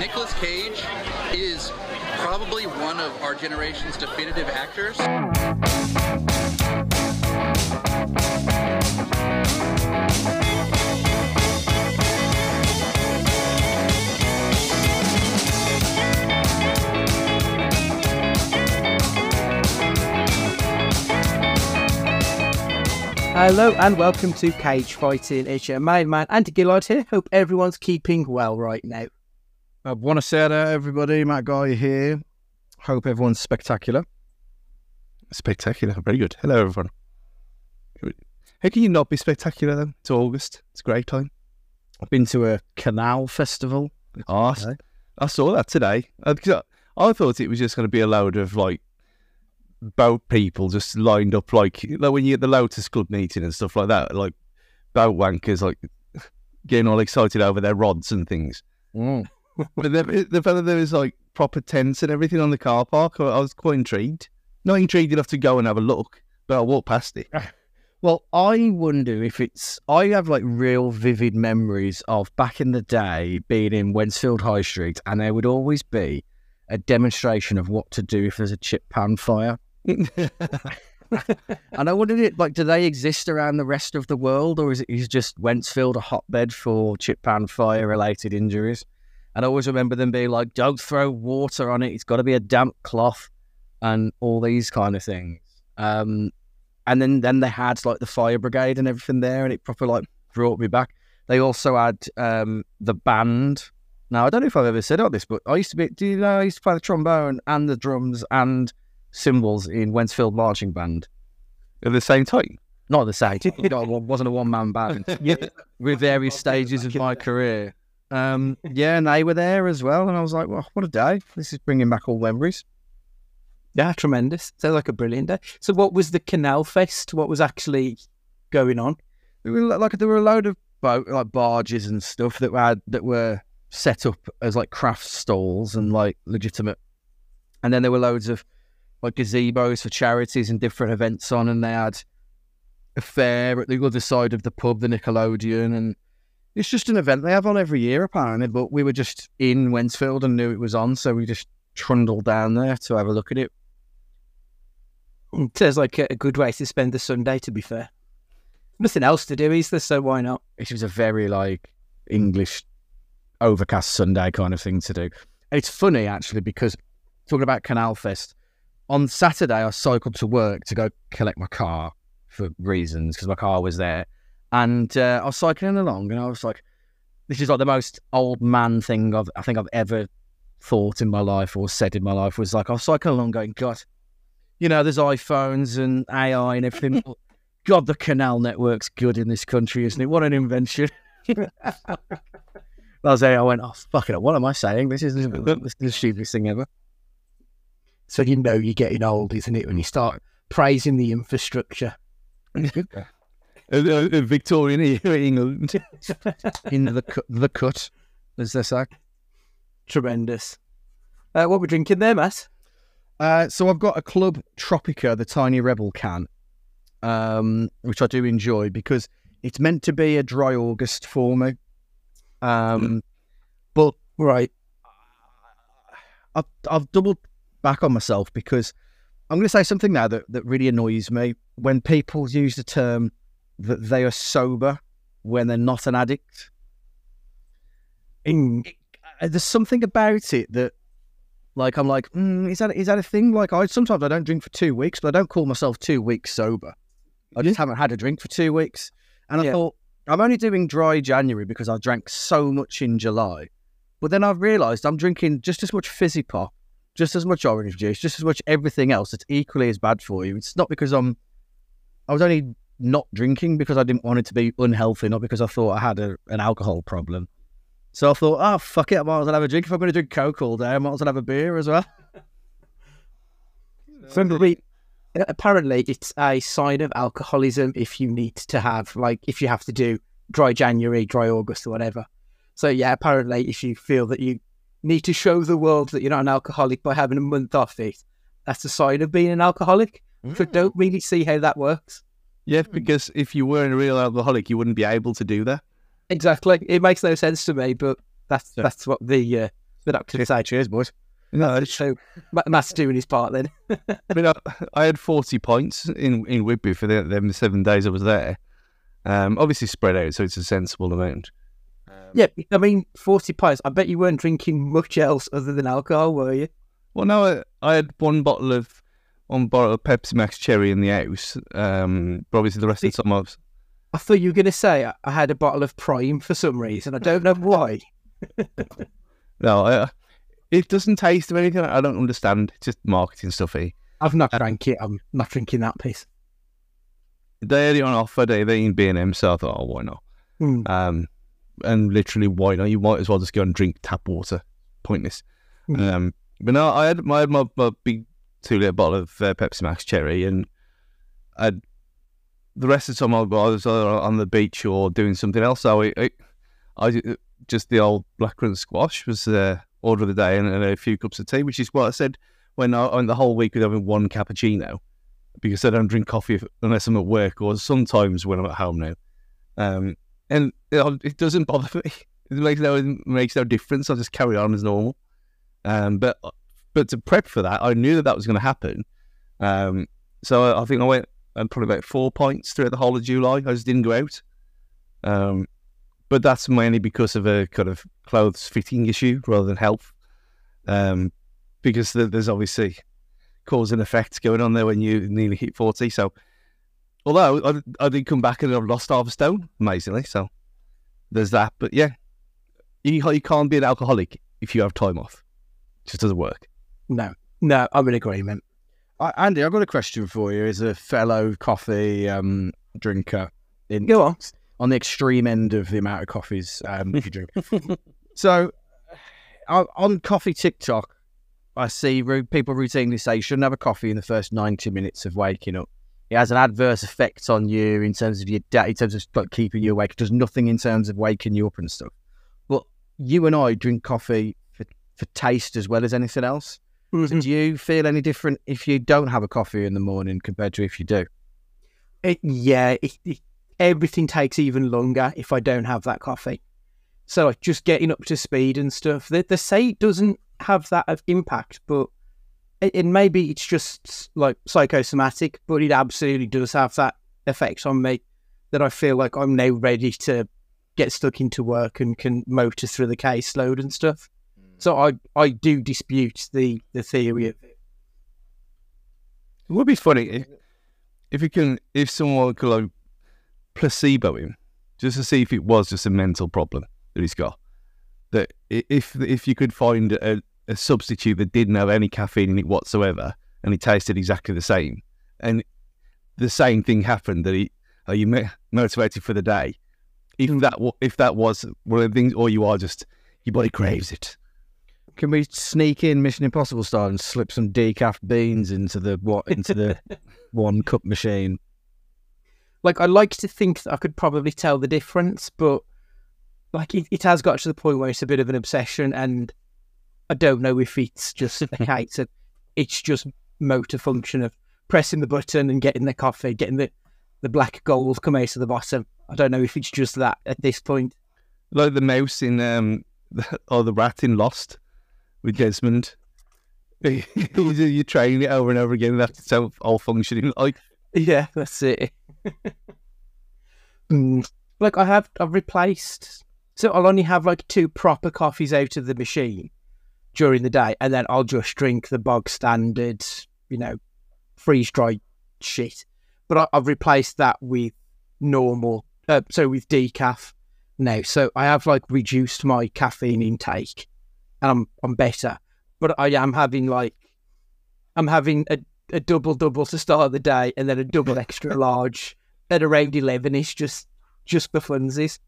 Nicolas Cage is probably one of our generation's definitive actors. Hello and welcome to Cage Fighting. It's your main man Andy Gillard here. Hope everyone's keeping well right now. Uh, buonasera, everybody. Matt Guy here. Hope everyone's spectacular. Spectacular. Very good. Hello, everyone. How can you not be spectacular, then? It's August. It's a great time. I've been to a canal festival. Oh, Okay. I saw that today. I- I thought it was just going to be a load of, like, boat people just lined up, like, like when you get the Lotus Club meeting and stuff like that, like, boat wankers, like, getting all excited over their rods and things. Mm. But the, the fact that there was like proper tents and everything on the car park, I was quite intrigued. Not intrigued enough to go and have a look, but I walked past it. Well, I wonder if it's. I have like real vivid memories of back in the day being in Wednesfield High Street, and there would always be a demonstration of what to do if there's a chip pan fire. And I wondered, it like, do they exist around the rest of the world, or is it is just Wednesfield a hotbed for chip pan fire related injuries? And I always remember them being like, "Don't throw water on it; it's got to be a damp cloth," and all these kind of things. Um, and then then they had like the fire brigade and everything there, and it proper like brought me back. They also had um, the band. Now I don't know if I've ever said all this, but I used to be. Do you know I used to play the trombone and the drums and cymbals in Wednesfield Marching Band? At the same time. Not the same. it wasn't a one man band. With various stages of my career. Um, yeah, and they were there as well, and I was like, "Well, what a day! This is bringing back all memories." Yeah, tremendous. Sounds like a brilliant day. So, what was the Canal Fest? What was actually going on? There were like there were a load of boat like barges and stuff that had that were set up as like craft stalls and like legitimate, and then there were loads of like gazebos for charities and different events on, and they had a fair at the other side of the pub, the Nickelodeon, and it's just an event they have on every year apparently. But we were just in Wednesfield and knew it was on, so we just trundled down there to have a look at it. It sounds like a, a good way to spend the Sunday, to be fair. Nothing else to do, is there? So, why not? it was a very like English overcast Sunday kind of thing to do. It's funny actually because talking about Canal Fest on Saturday, I cycled to work to go collect my car for reasons because my car was there, and uh, I was cycling along, and I was like, "This is like the most old man thing I've, I think I've ever thought in my life or said in my life." Was like I was cycling along, going, "God, you know, there's iPhones and AI and everything." but God, the canal network's good in this country, isn't it? What an invention. I was there, I went, oh, fucking what am I saying? This is, this is the stupidest thing ever. So, you know, you're getting old, isn't it, when you start praising the infrastructure? Uh, uh, uh, Victorian era England. In the, cu- the cut, as they say. Tremendous. Uh, what we're drinking there, Matt? Uh, so I've got a Club Tropica, the Tiny Rebel can, um, which I do enjoy because it's meant to be a dry August for me. Um, but Right. I've, I've doubled back on myself because I'm going to say something now that, that really annoys me when people use the term that they are sober when they're not an addict. In, Uh, There's something about it that, like, I'm like, mm, is that is that a thing? Like, I sometimes I don't drink for two weeks, but I don't call myself two weeks sober. I just haven't had a drink for two weeks, and I Yeah. thought I'm only doing dry January because I drank so much in July. But then I've realised I'm drinking just as much fizzy pop, just as much orange juice, just as much everything else that's equally as bad for you. It's not because I'm, I was only not drinking because I didn't want it to be unhealthy, not because I thought I had a, an alcohol problem. So I thought, oh, fuck it, I might as well have a drink. If I'm going to drink Coke all day, I might as well have a beer as well. Apparently, apparently, it's a sign of alcoholism if you need to have, like, if you have to do dry January, dry August, or whatever. So, yeah, apparently, if you feel that you need to show the world that you're not an alcoholic by having a month off it, that's a sign of being an alcoholic. So, mm. don't really see how that works. Yeah, because if you weren't a real alcoholic, you wouldn't be able to do that. Exactly. It makes no sense to me, but that's Yeah. that's what the uh, the doctor say. Cheers, boys. No, it's, So Ma- Matt's doing his part then. I mean, I, I had 40 points in, in Whitby for the, them seven days I was there. Um, obviously spread out, so it's a sensible amount. yeah, I mean, 40 pints. I bet you weren't drinking much else other than alcohol, were you? Well, no, I, I had one bottle of of Pepsi Max Cherry in the house. Um, but obviously the rest of the time I was. I thought you were going to say I- had a bottle of Prime for some reason. I don't know why. No, I, it doesn't taste of anything. I don't understand. It's just marketing stuff. Eh? I've not drank it. I'm not drinking that piece. They had it on offer. They they in B and M, so I thought, oh, why not? Hmm. Um, and literally, why not? You might as well just go and drink tap water. Pointless. Mm. Um, but no, I had, had my, my big two litre bottle of uh, Pepsi Max Cherry, and I the rest of the time I was either on the beach or doing something else. So I, I, I just the old blackcurrant squash was the order of the day, and, and a few cups of tea, which is what I said when I on the whole week with having one cappuccino because I don't drink coffee unless I'm at work or sometimes when I'm at home now. Um, and know, it doesn't bother me. It makes no it makes no difference. I just carry on as normal. Um, but but to prep for that, I knew that that was going to happen. Um, so I, I think I went and probably about four points throughout the whole of July. I just didn't go out. Um, but that's mainly because of a kind of clothes fitting issue rather than health. Um, because there- there's obviously cause and effect going on there when you nearly hit 40. So, although I, I did come back and I've lost half a stone, amazingly. So, there's that. But yeah, you, you can't be an alcoholic if you have time off. It just doesn't work. No, no, I'm in agreement. Andy, I've got a question for you as a fellow coffee um, drinker in Go on. on the extreme end of the amount of coffees um, you drink. so, on, on coffee TikTok, I see people routinely say you shouldn't have a coffee in the first 90 minutes of waking up. It has an adverse effect on you in terms of your day, in terms of like, keeping you awake. It does nothing in terms of waking you up and stuff. But you and I drink coffee for, for taste as well as anything else. Mm-hmm. So do you feel any different if you don't have a coffee in the morning compared to if you do? It, yeah, it, it, everything takes even longer if I don't have that coffee. So like just getting up to speed and stuff. The they say doesn't have that of impact, but it maybe it's just like psychosomatic, but it absolutely does have that effect on me. That I feel like I'm now ready to get stuck into work and can motor through the caseload and stuff. So I I do dispute the the theory of it. It would be funny if, if you can, if someone could like placebo him, just to see if it was just a mental problem that he's got. That if if you could find a, a substitute that didn't have any caffeine in it whatsoever, and it tasted exactly the same, and the same thing happened that he, are you motivated for the day? If hmm. that if that was one of the things, or you are just your body craves it. Can we sneak in Mission Impossible style and slip some decaf beans into the what into the one cup machine? like I like to think that I could probably tell the difference, but like it, it has got to the point where it's a bit of an obsession, and I don't know if it's just a case of it's just motor function of pressing the button and getting the coffee, getting the the black gold come out of the bottom. I don't know if it's just that at this point. like the mouse in um or the rat in Lost with Desmond. you, you train it over and over again. That's so all functioning. Like Yeah, that's it. Mm, like I have, I've replaced. So I'll only have like two proper coffees out of the machine during the day, and then I'll just drink the bog standard, you know, freeze dried shit. But I, I've replaced that with normal, uh, so with decaf now. So I have like reduced my caffeine intake, and I'm I'm better. But I am having like, I'm having a a double double to start the day and then a double extra large at around eleven ish just just for funsies.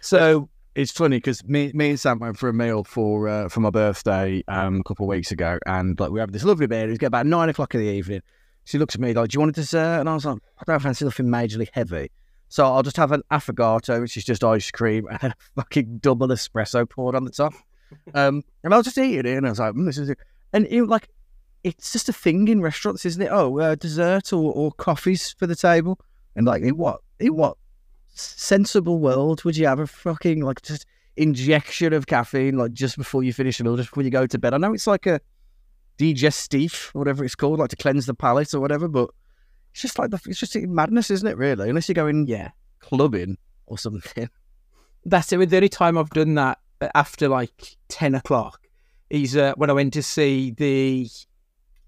So It's funny because me, me and Sam went for a meal for uh, for my birthday um, a couple of weeks ago, and like we have this lovely beer. It was get about nine o'clock in the evening. She looks at me like, "Do you want a dessert?" And I was like, "I don't fancy nothing majorly heavy, so I'll just have an affogato, which is just ice cream and a fucking double espresso poured on the top." Um, and I was just eating it, and I was like, mm, "This is," it. and it, like, it's just a thing in restaurants, isn't it? Oh, uh, dessert or, or coffees for the table, and like, in what in what sensible world would you have a fucking like just injection of caffeine, like just before you finish a meal, just before you go to bed. I know it's like a digestif, or whatever it's called, like to cleanse the palate or whatever, but it's just like the, it's just madness, isn't it? Really, unless you're going Yeah. clubbing or something. That's it. The only time I've done that after like 10 o'clock is uh, when I went to see the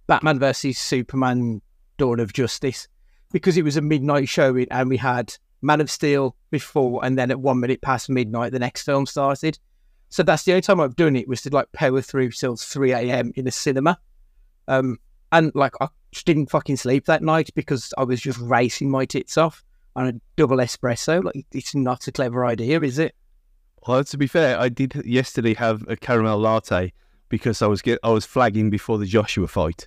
Batman versus Superman Dawn of Justice because it was a midnight showing and we had Man of Steel before and then at one minute past midnight the next film started. So that's the only time I've done it was to like power through till 3 a.m. in the cinema. Um, and like I just didn't fucking sleep that night because I was just racing my tits off on a double espresso. Like it's not a clever idea, is it? Well, to be fair, I did yesterday have a caramel latte because I was get I was flagging before the Joshua fight.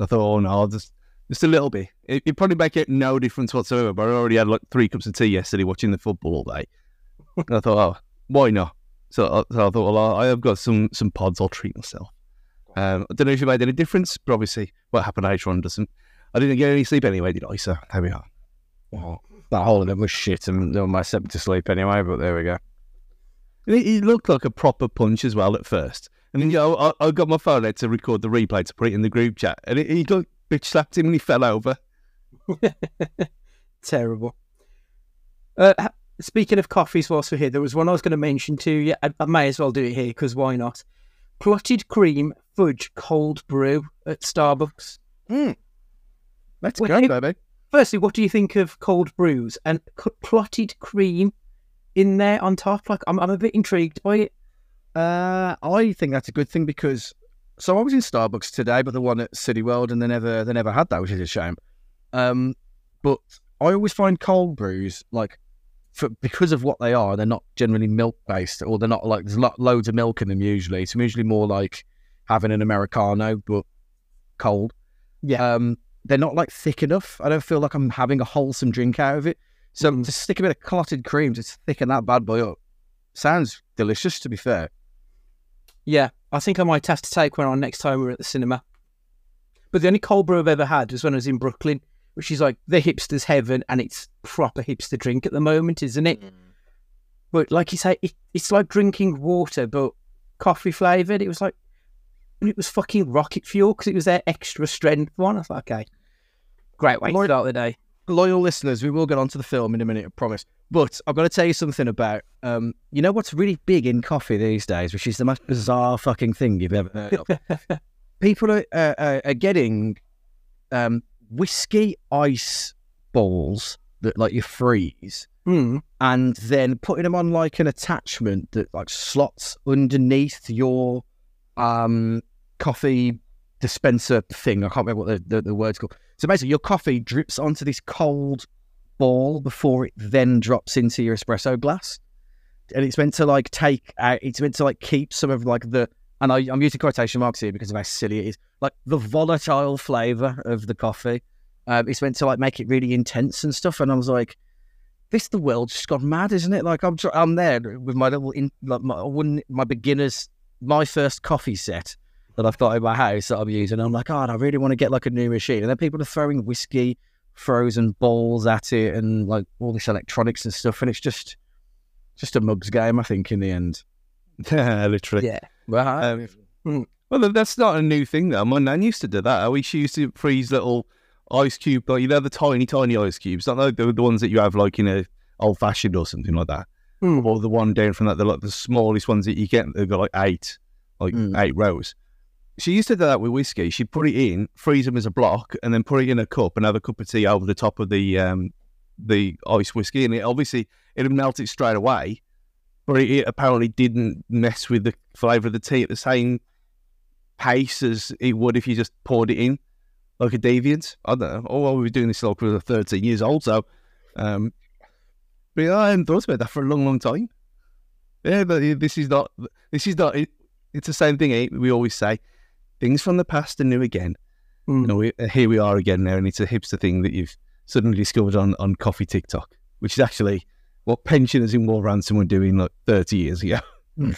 I thought, oh no, I'll just just a little bit. It, it probably make it no difference whatsoever. But I already had like three cups of tea yesterday watching the football all day. and I thought, oh, why not? So, I- so I thought, well, I have got some some pods. I'll treat myself. Um, I don't know if it made any difference, but obviously, what happened later on doesn't. I didn't get any sleep anyway, did I? So there we are. Well, that whole of was shit, and they were my set to sleep anyway. But there we go. It, looked like a proper punch as well at first. And then you know, I, I got my phone out to record the replay to put it in the group chat, and he got bitch slapped him and he fell over. Terrible. Uh, speaking of coffees, whilst we're here, there was one I was going to mention to you. I, I may as well do it here because why not? Clotted cream fudge cold brew at Starbucks. Let's Well, go, baby. Firstly, what do you think of cold brews and clotted cream in there on top? Like, I'm, I'm a bit intrigued by it. Uh, I think that's a good thing because so I was in Starbucks today, but the one at City World, and they never they never had that, which is a shame. Um, but I always find cold brews like for because of what they are, they're not generally milk based, or they're not like there's lo- loads of milk in them usually. It's usually more like having an americano but cold. Yeah. Um, they're not like thick enough. I don't feel like I'm having a wholesome drink out of it. So mm. to stick a bit of clotted cream to thicken that bad boy up sounds delicious. To be fair. Yeah, I think I might have to take one on next time we're at the cinema. But the only cold brew I've ever had was when I was in Brooklyn, which is like the hipster's heaven, and it's proper hipster drink at the moment, isn't it? Mm. But like you say, it, it's like drinking water, but coffee flavored. It was like, it was fucking rocket fuel because it was their extra strength one. I was like, okay, great way to Lord- start the day. Loyal listeners, we will get onto the film in a minute, I promise. But I've got to tell you something about, um, you know what's really big in coffee these days, which is the most bizarre fucking thing you've ever heard of. People are, uh, are, are getting um, whiskey ice balls that like you freeze, Hmm. and then putting them on like an attachment that like slots underneath your um, coffee dispenser thing. I can't remember what the, the, the word's called. So basically, your coffee drips onto this cold ball before it then drops into your espresso glass, and it's meant to like take out. It's meant to like keep some of like the. And I, I'm using quotation marks here because of how silly it is. Like the volatile flavor of the coffee. Um, it's meant to like make it really intense and stuff. And I was like, this the world just gone mad, isn't it? Like I'm I'm there with my little in like my my beginners my first coffee set that I've got in my house that I'm using. I'm like, oh, I really want to get like a new machine, and then people are throwing whiskey frozen balls at it and like all this electronics and stuff, and it's just just a mugs game, I think, in the end. Literally. Yeah. Well, Um, well, that's not a new thing, though. My nan used to do that. We she used to freeze little ice cube, like you know, the tiny, tiny ice cubes, not like the, the ones that you have like in a old fashioned or something like that, Hmm. or the one down from that, the like the smallest ones that you get. They've got like eight, like Mm. eight rows. She used to do that with whiskey. She'd put it in, freeze them as a block, and then put it in a cup and have a cup of tea over the top of the um the ice whiskey. And it obviously it'd melt it straight away, but it, it apparently didn't mess with the flavour of the tea at the same pace as it would if you just poured it in like a deviant. I don't know. Oh, well, we were doing this like we were 13 years old, so um, but yeah, I hadn't thought about that for a long, long time. Yeah, but this is not. This is not. It, it's the same thing. eh? We always say things from the past are new again. Mm. You know, we, here we are again now, and it's a hipster thing that you've suddenly discovered on on coffee TikTok, which is actually what pensioners in Wolverhampton were doing like 30 years ago.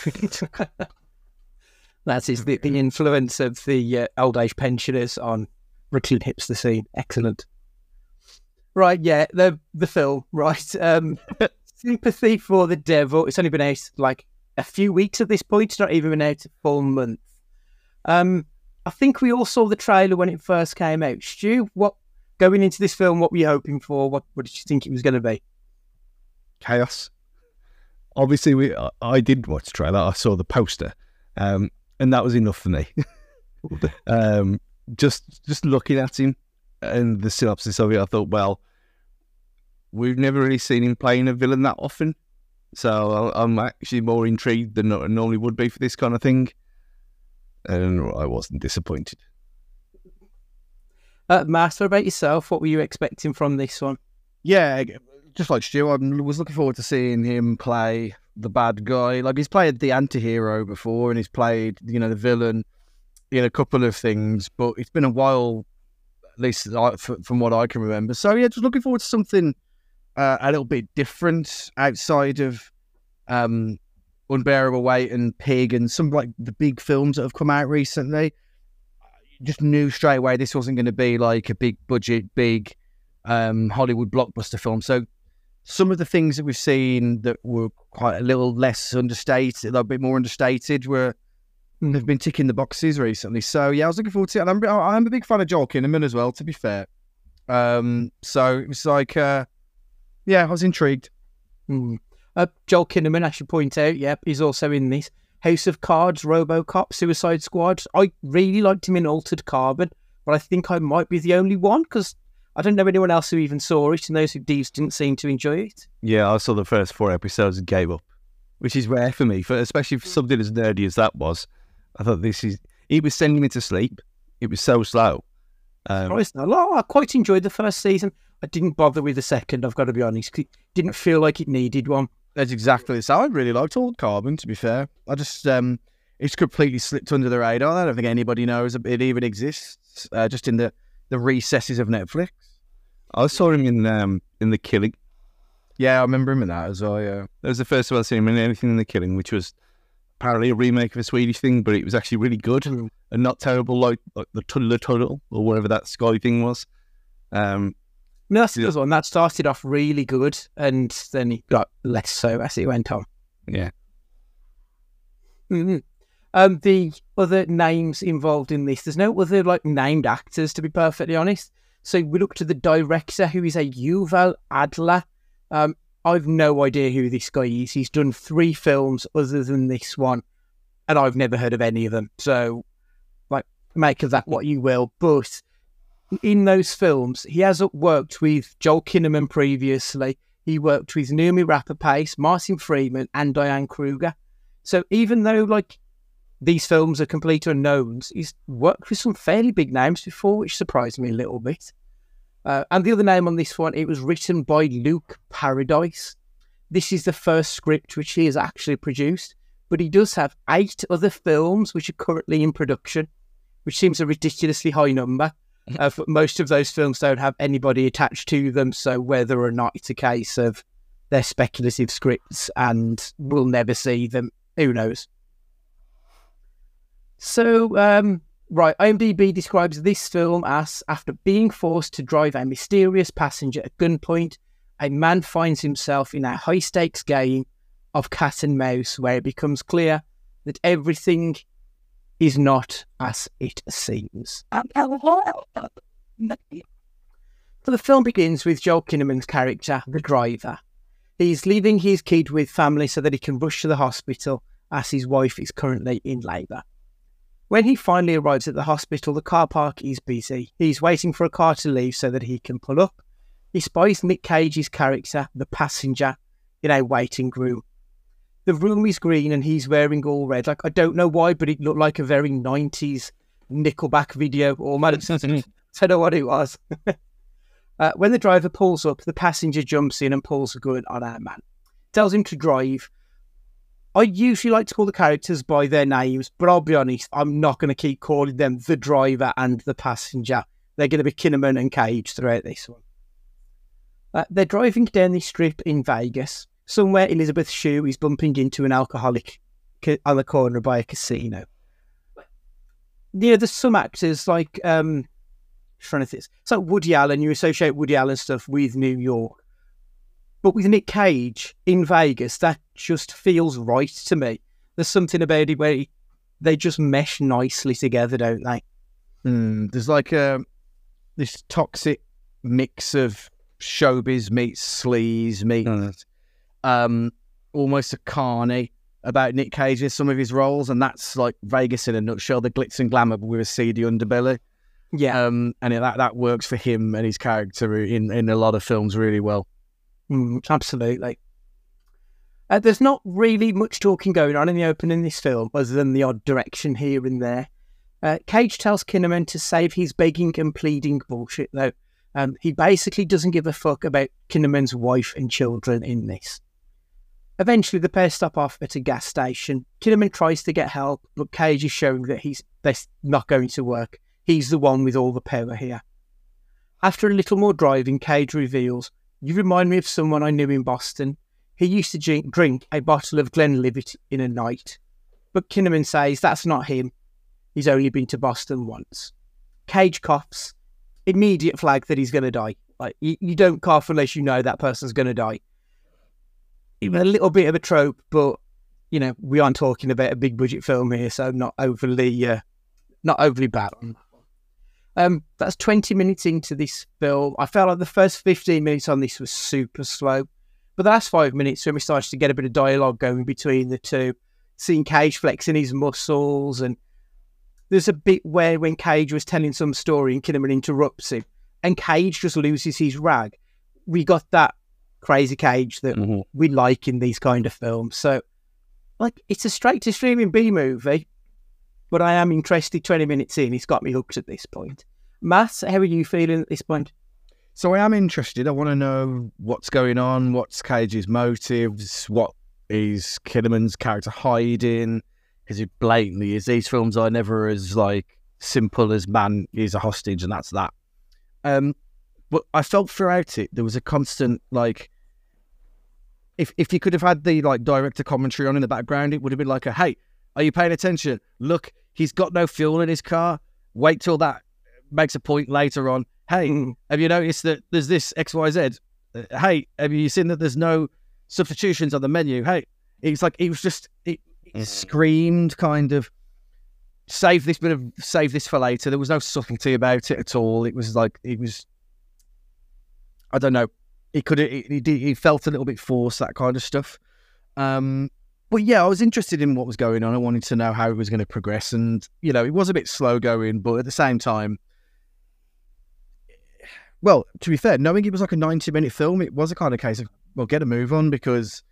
That is the, the influence of the uh, old age pensioners on Brooklyn hipster scene. Excellent. Right, yeah, the the film, right. Um, Sympathy for the Devil. It's only been out like a few weeks at this point. It's not even been out a full month. Um, I think we all saw the trailer when it first came out. Stu, what going into this film? What were you hoping for? What, what did you think it was going to be? chaos. Obviously, we I, I did watch the trailer. I saw the poster, um, and that was enough for me. um, just just looking at him and the synopsis of it, I thought, well, we've never really seen him playing a villain that often, so I'm actually more intrigued than I normally would be for this kind of thing. And I wasn't disappointed. Uh, Matt, what about yourself? What were you expecting from this one? Yeah, just like Stu, I was looking forward to seeing him play the bad guy. Like he's played the anti-hero before, and he's played you know the villain in a couple of things, but it's been a while, at least like, from what I can remember. So yeah, just looking forward to something uh, a little bit different outside of um, Unbearable Weight and Pig and some like the big films that have come out recently. Just knew straight away this wasn't going to be like a big budget, big um, Hollywood blockbuster film. So some of the things that we've seen that were quite a little less understated, a bit more understated, were they've been ticking the boxes recently. So yeah, I was looking forward to it. And I'm, I'm a big fan of Joel Kinnaman as well. To be fair, um, so it was like, uh, yeah, I was intrigued. Hmm. Uh, Joel Kinnaman, I should point out, yep, he's also in this. House of Cards, Robocop, Suicide Squad. I really liked him in Altered Carbon, but I think I might be the only one because I don't know anyone else who even saw it, and those who did didn't seem to enjoy it. Yeah, I saw the first four episodes and gave up, which is rare for me, for especially for something as nerdy as that was. I thought this is. It was sending me to sleep. It was so slow. Um, I quite enjoyed the first season. I didn't bother with the second, I've got to be honest. 'cause It didn't feel like it needed one. That's exactly it. So I really liked Altered Carbon. To be fair, I just um, it's completely slipped under the radar. I don't think anybody knows it even exists. Uh, just in the the recesses of Netflix. I saw him in um, in The Killing. Yeah, I remember him in that as well. Yeah. That was the first time I'd seen him in anything in The Killing, which was apparently a remake of a Swedish thing, but it was actually really good and not terrible, like like the Tunnel Tunnel or whatever that Sky thing was. Um, No, that's the Yeah. other one. That started off really good, and then it got less so as it went on. yeah, hmm Um, the other names involved in this, there's no other like named actors to be perfectly honest. So we look to the director, who is a Yuval Adler. Um, I've no idea who this guy is. He's done three films other than this one, and I've never heard of any of them. So, like, make of that what you will. But in those films, he hasn't worked with Joel Kinnaman previously. He worked with Naomi Rapace, Martin Freeman, and Diane Kruger. So even though like these films are complete unknowns, he's worked with some fairly big names before, which surprised me a little bit. Uh, and the other name on this one, it was written by Luke Paradise. This is the first script which he has actually produced, but he does have eight other films which are currently in production, which seems a ridiculously high number. Uh, most of those films don't have anybody attached to them, so whether or not it's a case of they're speculative scripts and we'll never see them, who knows? So, um, right, IMDb describes this film as after being forced to drive a mysterious passenger at gunpoint, a man finds himself in a high stakes game of cat and mouse where it becomes clear that everything is not as it seems. So the film begins with Joel Kinnaman's character, the driver. He's leaving his kid with family so that he can rush to the hospital as his wife is currently in labour. When he finally arrives at the hospital, the car park is busy. He's waiting for a car to leave so that he can pull up. He spies Nick Cage's character, the passenger, in a waiting room. The room is green and he's wearing all red. Like, I don't know why, but it looked like a very 90s Nickelback video almost. I don't know what it was. uh, when the driver pulls up, the passenger jumps in and pulls a gun on our man. Tells him to drive. I usually like to call the characters by their names, but I'll be honest, I'm not going to keep calling them the driver and the passenger. They're going to be Kinnaman and Cage throughout this one. Uh, they're driving down the strip in Vegas. Somewhere Elisabeth Shue is bumping into an alcoholic ca- on the corner by a casino. Yeah, there's some actors like um, trying to think. It's like Woody Allen. You associate Woody Allen stuff with New York, but with Nick Cage in Vegas, that just feels right to me. There's something about it where he, they just mesh nicely together, don't they? Mm, there's like a this toxic mix of showbiz meets sleaze meets um almost a carny about Nick Cage in some of his roles, and that's like Vegas in a nutshell, the glitz and glamour but with a seedy underbelly. Yeah. Um, and that that works for him and his character in in a lot of films really well. Mm, absolutely. Uh, there's not really much talking going on in the opening of this film, other than the odd direction here and there. Uh, Cage tells Kinnaman to save his begging and pleading bullshit, though. Um, he basically doesn't give a fuck about Kinnaman's wife and children in this. Eventually, the pair stop off at a gas station. Kinnaman tries to get help, but Cage is showing that he's that's not going to work. He's the one with all the power here. After a little more driving, Cage reveals, You remind me of someone I knew in Boston. He used to drink, a bottle of Glenlivet in a night. But Kinnaman says that's not him. He's only been to Boston once. Cage coughs. Immediate flag that he's going to die. Like you, you don't cough unless you know that person's going to die. Even a little bit of a trope, but you know we aren't talking about a big budget film here, so not overly, uh, not overly bad. Um, that's twenty minutes into this film. I felt like the first fifteen minutes on this was super slow, but the last five minutes when we started to get a bit of dialogue going between the two, seeing Cage flexing his muscles and there's a bit where when Cage was telling some story and Kinnaman interrupts him, and Cage just loses his rag. We got that crazy Cage that Mhm. we like in these kind of films. So, like, it's a straight to streaming B movie, but I am interested. Twenty minutes in, it's got me hooked at this point. Matt, how are you feeling at this point? So I am interested. I want to know what's going on, what's Cage's motives, what is Kinnaman's character hiding? Is it blatantly is these films are never as like simple as man is a hostage and that's that. Um, but I felt throughout it there was a constant like. If if you could have had the like director commentary on in the background, it would have been like a hey, are you paying attention? Look, he's got no fuel in his car. Wait till that makes a point later on. Hey, Mm. have you noticed that there's this XYZ? Uh, hey, have you seen that there's no substitutions on the menu? Hey, it's like it was just it, it Mhm. screamed kind of save this bit of save this for later. There was no subtlety about it at all. It was like it was I don't know. It could it, it felt a little bit forced that kind of stuff. Um but yeah, I was interested in what was going on. I wanted to know how it was going to progress, and you know, it was a bit slow going, but at the same time, well, to be fair, knowing it was like a ninety-minute film, it was a kind of case of well, get a move on because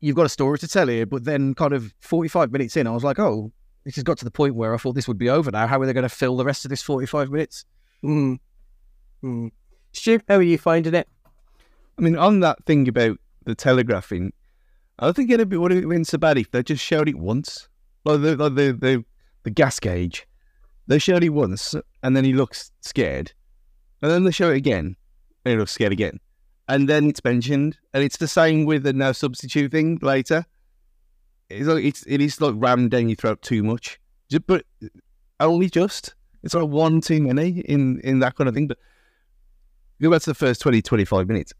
you've got a story to tell here. But then, kind of forty-five minutes in, I was like, oh, this has got to the point where I thought this would be over now. How are they going to fill the rest of this forty-five minutes? Mm. Mm. Stu, how are you finding it? I mean, on that thing about the telegraphing, I don't think it would have been so bad if they just showed it once. Like the, like the, the, the gas gauge. They showed it once, and then he looks scared. And then they show it again, and he looks scared again. And then it's mentioned, and it's the same with the no substitute thing later. It's like it's it is like rammed down your throat too much, Ju- but only just. It's like one too many in in that kind of thing. But go back to the first 20, 25 minutes.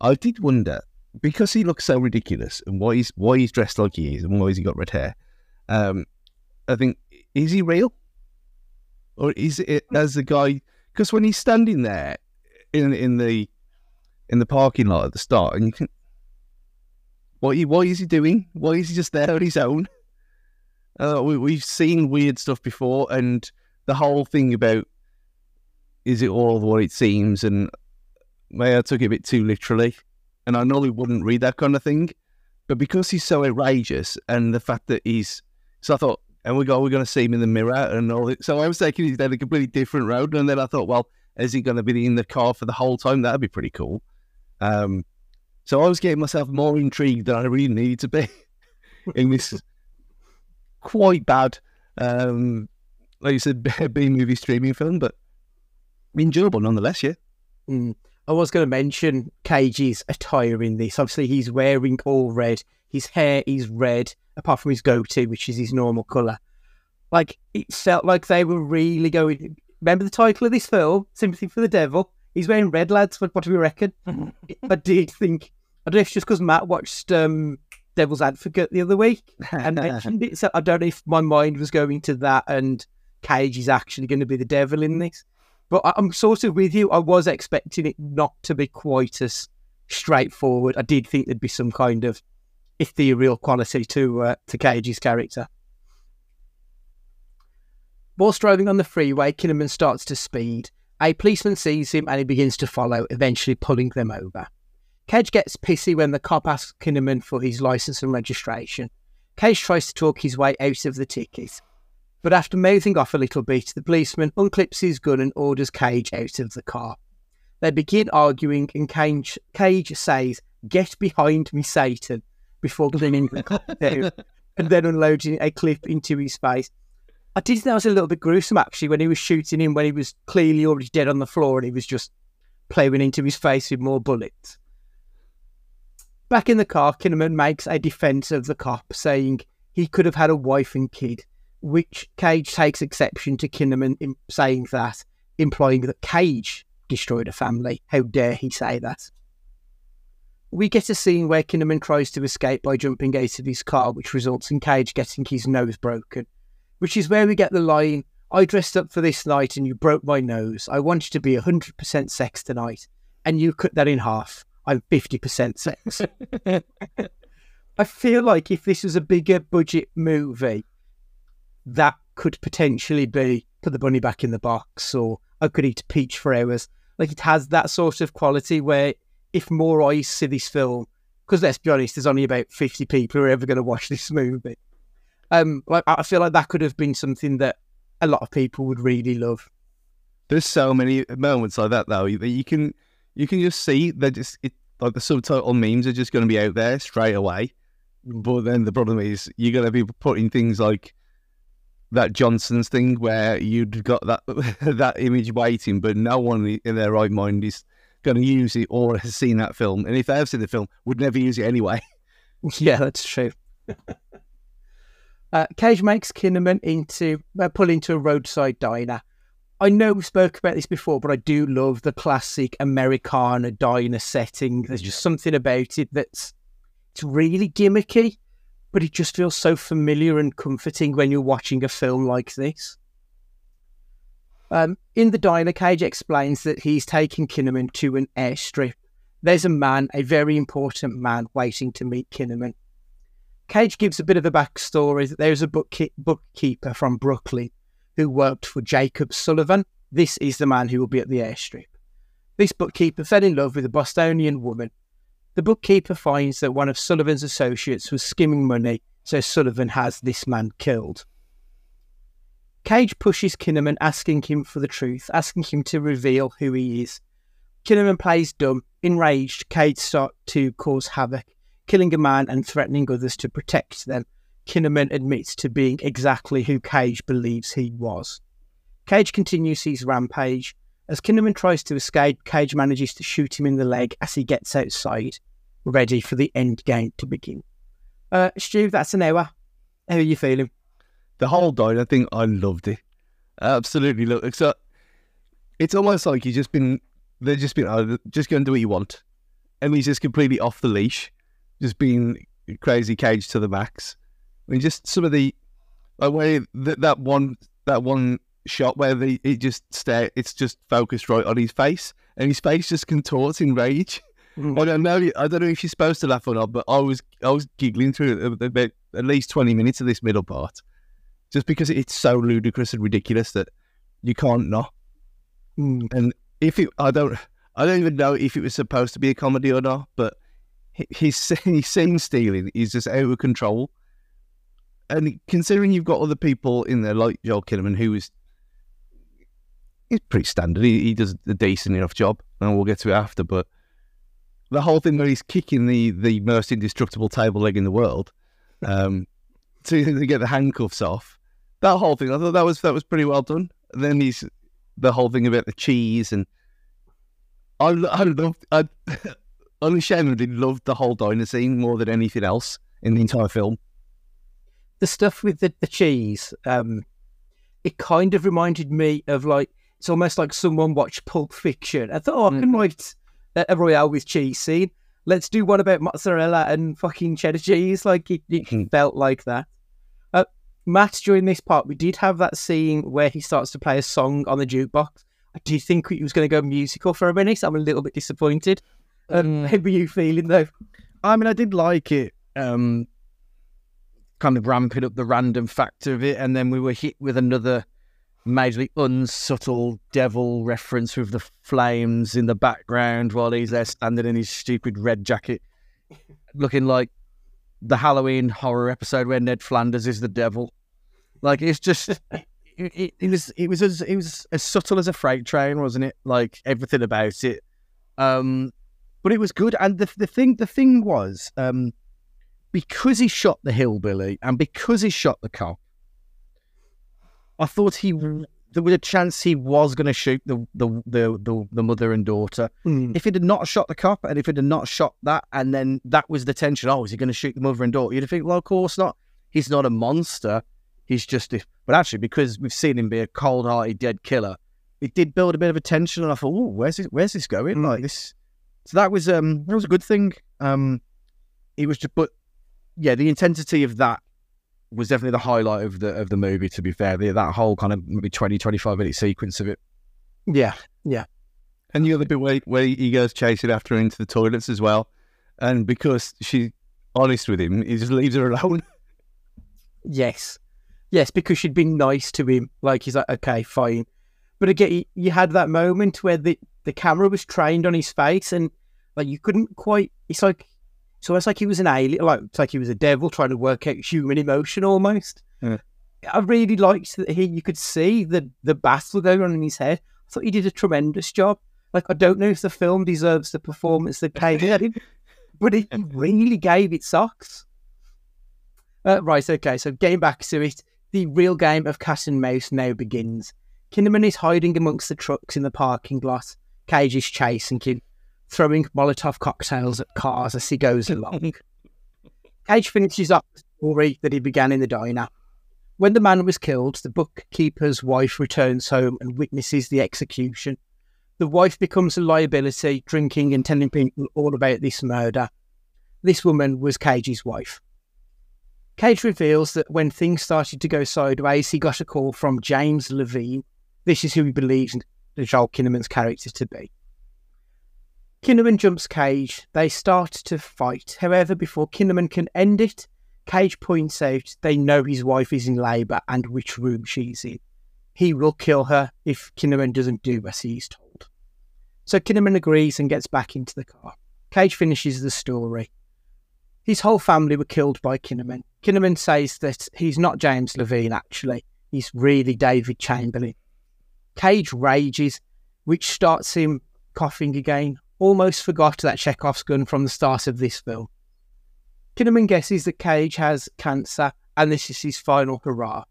I did wonder because he looks so ridiculous and why he's why he's dressed like he is and why he's he got red hair. Um, I think is he real or is it as the guy? Because when he's standing there in in the in the parking lot at the start, and you can, what he, what is he doing? Why is he just there on his own? Uh, we, we've seen weird stuff before, and the whole thing about is it all what it seems? And maybe I took it a bit too literally, and I normally wouldn't read that kind of thing, but because he's so outrageous, and the fact that he's, so I thought, and we go, we're going to see him in the mirror and all. That. So I was thinking he's down a completely different road, and then I thought, well, is he going to be in the car for the whole time? That'd be pretty cool. Um, so I was getting myself more intrigued than I really needed to be in this quite bad, um, like you said, B movie streaming film, but enjoyable nonetheless. Yeah. Mm. I was going to mention Cage's attire in this. Obviously, he's wearing all red. His hair is red, apart from his goatee, which is his normal colour. Like, it felt like they were really going. Remember the title of this film? Sympathy for the Devil? He's wearing red, lads. What, what do we reckon? I did think. I don't know if it's just because Matt watched um, devil's advocate the other week and mentioned it. So I don't know if my mind was going to that and Cage is actually going to be the devil in this. But I'm sort of with you. I was expecting it not to be quite as straightforward. I did think there'd be some kind of ethereal quality to uh, to Cage's character. Whilst driving on the freeway, Kinnaman starts to speed. A policeman sees him and he begins to follow, eventually pulling them over. Cage gets pissy when the cop asks Kinnaman for his license and registration. Cage tries to talk his way out of the ticket. But after mouthing off a little bit, the policeman unclips his gun and orders Cage out of the car. They begin arguing, and Cage, Cage says, Get behind me, Satan, before bringing the car down and then unloading a clip into his face. I did think that was a little bit gruesome actually when he was shooting him when he was clearly already dead on the floor and he was just plowing into his face with more bullets. Back in the car, Kinnaman makes a defence of the cop, saying he could have had a wife and kid, which Cage takes exception to Kinnaman in saying that, implying that Cage destroyed a family. How dare he say that? We get a scene where Kinnaman tries to escape by jumping out of his car, which results in Cage getting his nose broken, which is where we get the line I dressed up for this night and you broke my nose. I want you to be 100% sex tonight, and you cut that in half. I'm 50% sex. I feel like if this was a bigger budget movie, that could potentially be put the bunny back in the box or I could eat a peach for hours. Like it has that sort of quality where if more eyes see this film, because let's be honest, there's only about 50 people who are ever going to watch this movie. Um, like I feel like that could have been something that a lot of people would really love. There's so many moments like that though that you can you can just see that just it, like the subtitle memes are just going to be out there straight away. But then the problem is you're going to be putting things like that Johnson's thing where you'd got that that image waiting, but no one in their right mind is going to use it or has seen that film, and if they have seen the film, would never use it anyway. Yeah, that's true. uh, Cage makes Kinnaman into uh, pull into a roadside diner. I know we spoke about this before, but I do love the classic Americana diner setting. There's just something about it that's it's really gimmicky, but it just feels so familiar and comforting when you're watching a film like this. Um, in the diner, Cage explains that he's taking Kinnaman to an airstrip. There's a man, a very important man, waiting to meet Kinnaman. Cage gives a bit of a backstory that there's a bookke- bookkeeper from Brooklyn who worked for Jacob Sullivan. This is the man who will be at the airstrip. This bookkeeper fell in love with a Bostonian woman. The bookkeeper finds that one of Sullivan's associates was skimming money, so Sullivan has this man killed. Cage pushes Kinnaman, asking him for the truth, asking him to reveal who he is. Kinnaman plays dumb. Enraged, Cage starts to cause havoc, killing a man and threatening others to protect them. Kinnaman admits to being exactly who Cage believes he was. Cage continues his rampage. As Kinnaman tries to escape, Cage manages to shoot him in the leg as he gets outside, ready for the end game to begin. Uh, Stu, that's an hour. How are you feeling? The whole diner thing, I loved it. Absolutely look, it. So it's almost like you've just been, they've just been, oh, just go and do what you want. And he's just completely off the leash, just being crazy cage to the max. I mean, just some of the, where that, that one, that one shot where the, it just stare, it's just focused right on his face and his face just contorts in rage. Mm. I don't know. I don't know if you're supposed to laugh or not, but I was I was giggling through about at least twenty minutes of this middle part, just because it's so ludicrous and ridiculous that you can't not. Mm. And if it, I don't, I don't even know if it was supposed to be a comedy or not, but hi- his his scene stealing is just out of control. And considering you've got other people in there like Joel Kinnaman, who is he's pretty standard. He, he does a decent enough job, and we'll get to it after. But the whole thing where he's kicking the the most indestructible table leg in the world um, to, to get the handcuffs off, that whole thing, I thought that was that was pretty well done. And then he's the whole thing about the cheese, and I I loved I unashamedly loved the whole diner scene more than anything else in the entire film. the stuff with the, the cheese, um, it kind of reminded me of like it's almost like someone watched Pulp Fiction. I thought, oh, I can write a, a Royale with cheese scene, let's do one about mozzarella and fucking cheddar cheese. Like it, it Hmm. felt like that. Uh, Matt, during this part, we did have that scene where he starts to play a song on the jukebox. I do think he was going to go musical for a minute. So I'm a little bit disappointed. Um, Mm. How were you feeling though? I mean, I did like it. Um, kind of ramping up the random factor of it, and then we were hit with another majorly unsubtle devil reference with the flames in the background while he's there standing in his stupid red jacket, looking like the Halloween horror episode where Ned Flanders is the devil. Like it's just. It, it, it was it was as it was as subtle as a freight train, wasn't it? Like everything about it. Um, but it was good. And the the thing the thing was, um, because he shot the hillbilly and because he shot the cop, I thought he there was a chance he was going to shoot the, the the the the mother and daughter. Mm. If he had not shot the cop and if he had not shot that, and then that was the tension. Oh, is he going to shoot the mother and daughter? You'd think, well, of course not. He's not a monster. He's just. A, but actually, because we've seen him be a cold-hearted dead killer, it did build a bit of a tension. And I thought, oh, where's this? Where's this going? Like this. So that was um that was a good thing. Um, it was just, but yeah, the intensity of that was definitely the highlight of the of the movie. To be fair, the, that whole kind of maybe 20, 25 minute sequence of it. Yeah, yeah. And the other bit where, where he goes chasing after her into the toilets as well. And because she's honest with him, he just leaves her alone. yes, yes, because she'd been nice to him. Like he's like, okay, fine. But again, you- you had that moment where the the camera was trained on his face, and like you couldn't quite. It's like it's like he was an alien, like it's like he was a devil trying to work out human emotion almost. Yeah. I really liked that he you could see the the battle going on in his head. I thought he did a tremendous job. Like I don't know if the film deserves the performance that Cage did, but it really gave it socks. Uh, right, okay, so getting back to it, the real game of cat and mouse now begins. Kinnaman is hiding amongst the trucks in the parking lot. Cage is chasing him, throwing Molotov cocktails at cars as he goes along. Cage finishes up the story that he began in the diner. When the man was killed, the bookkeeper's wife returns home and witnesses the execution. The wife becomes a liability, drinking and telling people all about this murder. This woman was Cage's wife. Cage reveals that when things started to go sideways, he got a call from James Levine. This is who he believes Joel Kinnaman's character to be. Kinnaman jumps Cage. They start to fight. However, before Kinnaman can end it, Cage points out they know his wife is in labour and which room she's in. He will kill her if Kinnaman doesn't do as he's told. So Kinnaman agrees and gets back into the car. Cage finishes the story. His whole family were killed by Kinnaman. Kinnaman says that he's not James Levine, actually. He's really David Chamberlain. Cage rages, which starts him coughing again. Almost forgot that Chekhov's gun from the start of this film. Kinnaman guesses that Cage has cancer and this is his final hurrah.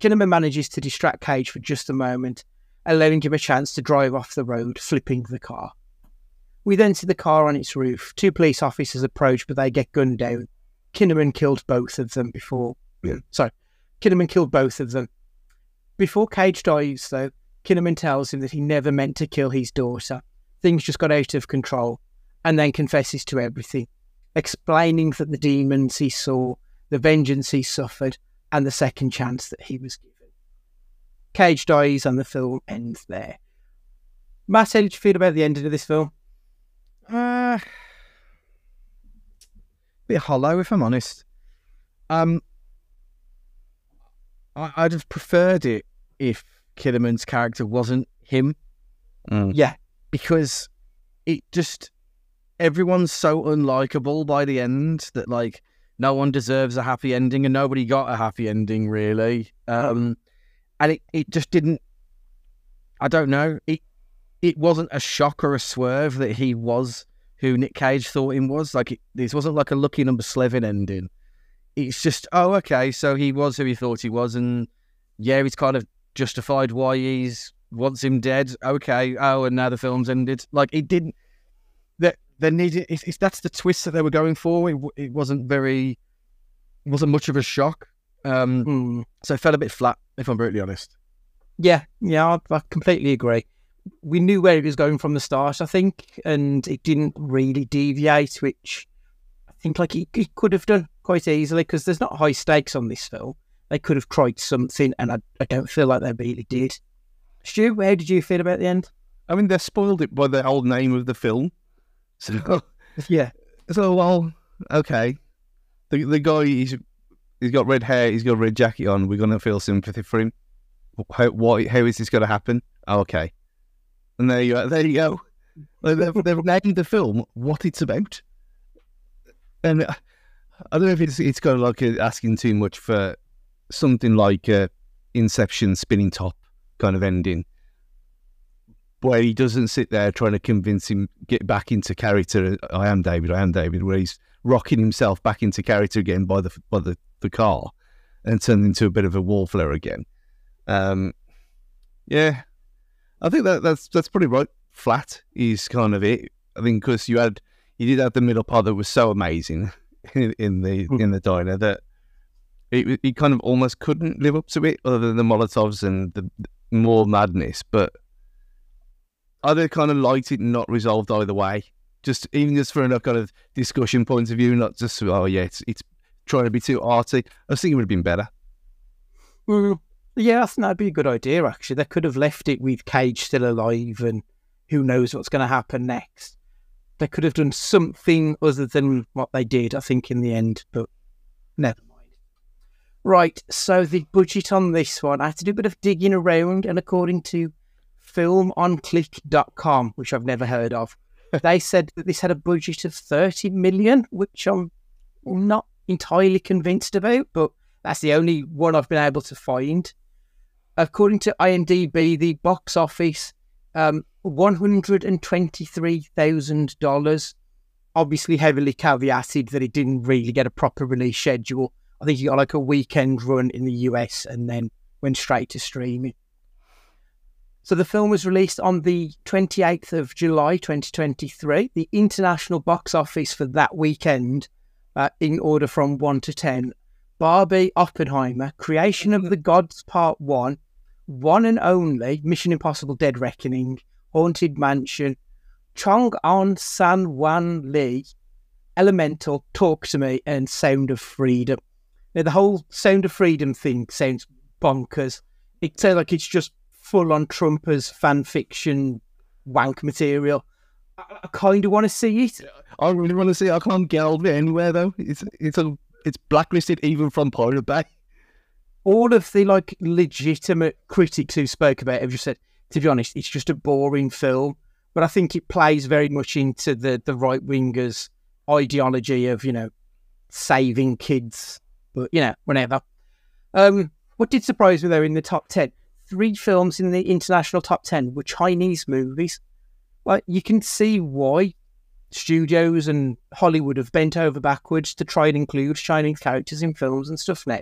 Kinnaman manages to distract Cage for just a moment, allowing him a chance to drive off the road, flipping the car. We then see the car on its roof. Two police officers approach, but they get gunned down. Kinnaman killed both of them before. Sorry, Kinnaman killed both of them. Before Cage dies, though, Kinnaman tells him that he never meant to kill his daughter. Things just got out of control, and then confesses to everything, explaining that the demons he saw, the vengeance he suffered, and the second chance that he was given. Cage dies, and the film ends there. Matt, how did you feel about the ending of this film? Uh, bit hollow, if I'm honest. Um, I, I'd have preferred it if Kinnaman's character wasn't him, Yeah, because it just everyone's so unlikable by the end that like no one deserves a happy ending and nobody got a happy ending really. Um, and it, it just didn't. I don't know. It it wasn't a shock or a swerve that he was who Nick Cage thought him was. Like it, this wasn't like a lucky number slevin ending. It's just oh okay, so he was who he thought he was, and yeah, he's kind of justified why he's wants him dead. Okay, oh, and now the film's ended. Like it didn't. That they needed. If, it's that's the twist that they were going for. It, it wasn't very. It wasn't much of a shock. Um, Hmm. so it felt a bit flat, if I'm brutally honest. Yeah, yeah, I, I completely agree. we knew where it was going from the start, I think, and it didn't really deviate, which I think like it, it could have done quite easily because there's not high stakes on this film. They could have tried something, and I, I don't feel like they really did. Stu, how did you feel about the end? I mean, they spoiled it by the old name of the film. So, Yeah, so well, okay. The the guy he's he's got red hair, he's got a red jacket on. We're gonna feel sympathy for him. How what how is this gonna happen? Oh, okay, and there you go. There you go. They've, they've named the film what it's about, and uh, I don't know if it's it's kind of like uh, asking too much for something like uh, Inception spinning top kind of ending, where he doesn't sit there trying to convince him get back into character. I am David. I am David. Where he's rocking himself back into character again by the by the, the car, and turned into a bit of a wallflower again. Um, yeah, I think that that's that's pretty right. Flat is kind of it. I think because you had you did have the middle part that was so amazing in, in the in the diner that it it kind of almost couldn't live up to it, other than the Molotovs and the more madness. But I'd kind of liked it not resolved either way. Just even just for a kind of discussion point of view, not just oh yeah, it's it's trying to be too arty. I think it would have been better. Mm, yeah, I think that'd be a good idea. Actually, they could have left it with Cage still alive, and who knows what's going to happen next. They could have done something other than what they did. I think in the end, but never. Right, so the budget on this one, I had to do a bit of digging around, and according to filmonclick.com, which I've never heard of, they said that this had a budget of 30 million, which I'm not entirely convinced about, but that's the only one I've been able to find. According to IMDb, the box office, um, $123,000. Obviously, heavily caveated that it didn't really get a proper release schedule. I think he got like a weekend run in the US and then went straight to streaming. So the film was released on the 28th of July 2023. The international box office for that weekend, uh, in order from 1 to 10, Barbie Oppenheimer, Creation of the Gods Part 1, One and Only, Mission Impossible Dead Reckoning, Haunted Mansion, Chong On San Wan Lee, Elemental, Talk to Me, and Sound of Freedom. Now, the whole Sound of Freedom thing sounds bonkers. It sounds like it's just full on Trumpers fan fiction wank material. I, I kind of want to see it. I really want to see. It. I can't get hold of it anywhere though. It's it's a it's blacklisted even from Pirate Bay. All of the like legitimate critics who spoke about it have just said, to be honest, it's just a boring film. But I think it plays very much into the the right wingers' ideology of you know saving kids. But you know, whenever. Um, what did surprise me though in the top ten, three films in the international top ten were Chinese movies. Like you can see why studios and Hollywood have bent over backwards to try and include Chinese characters in films and stuff now.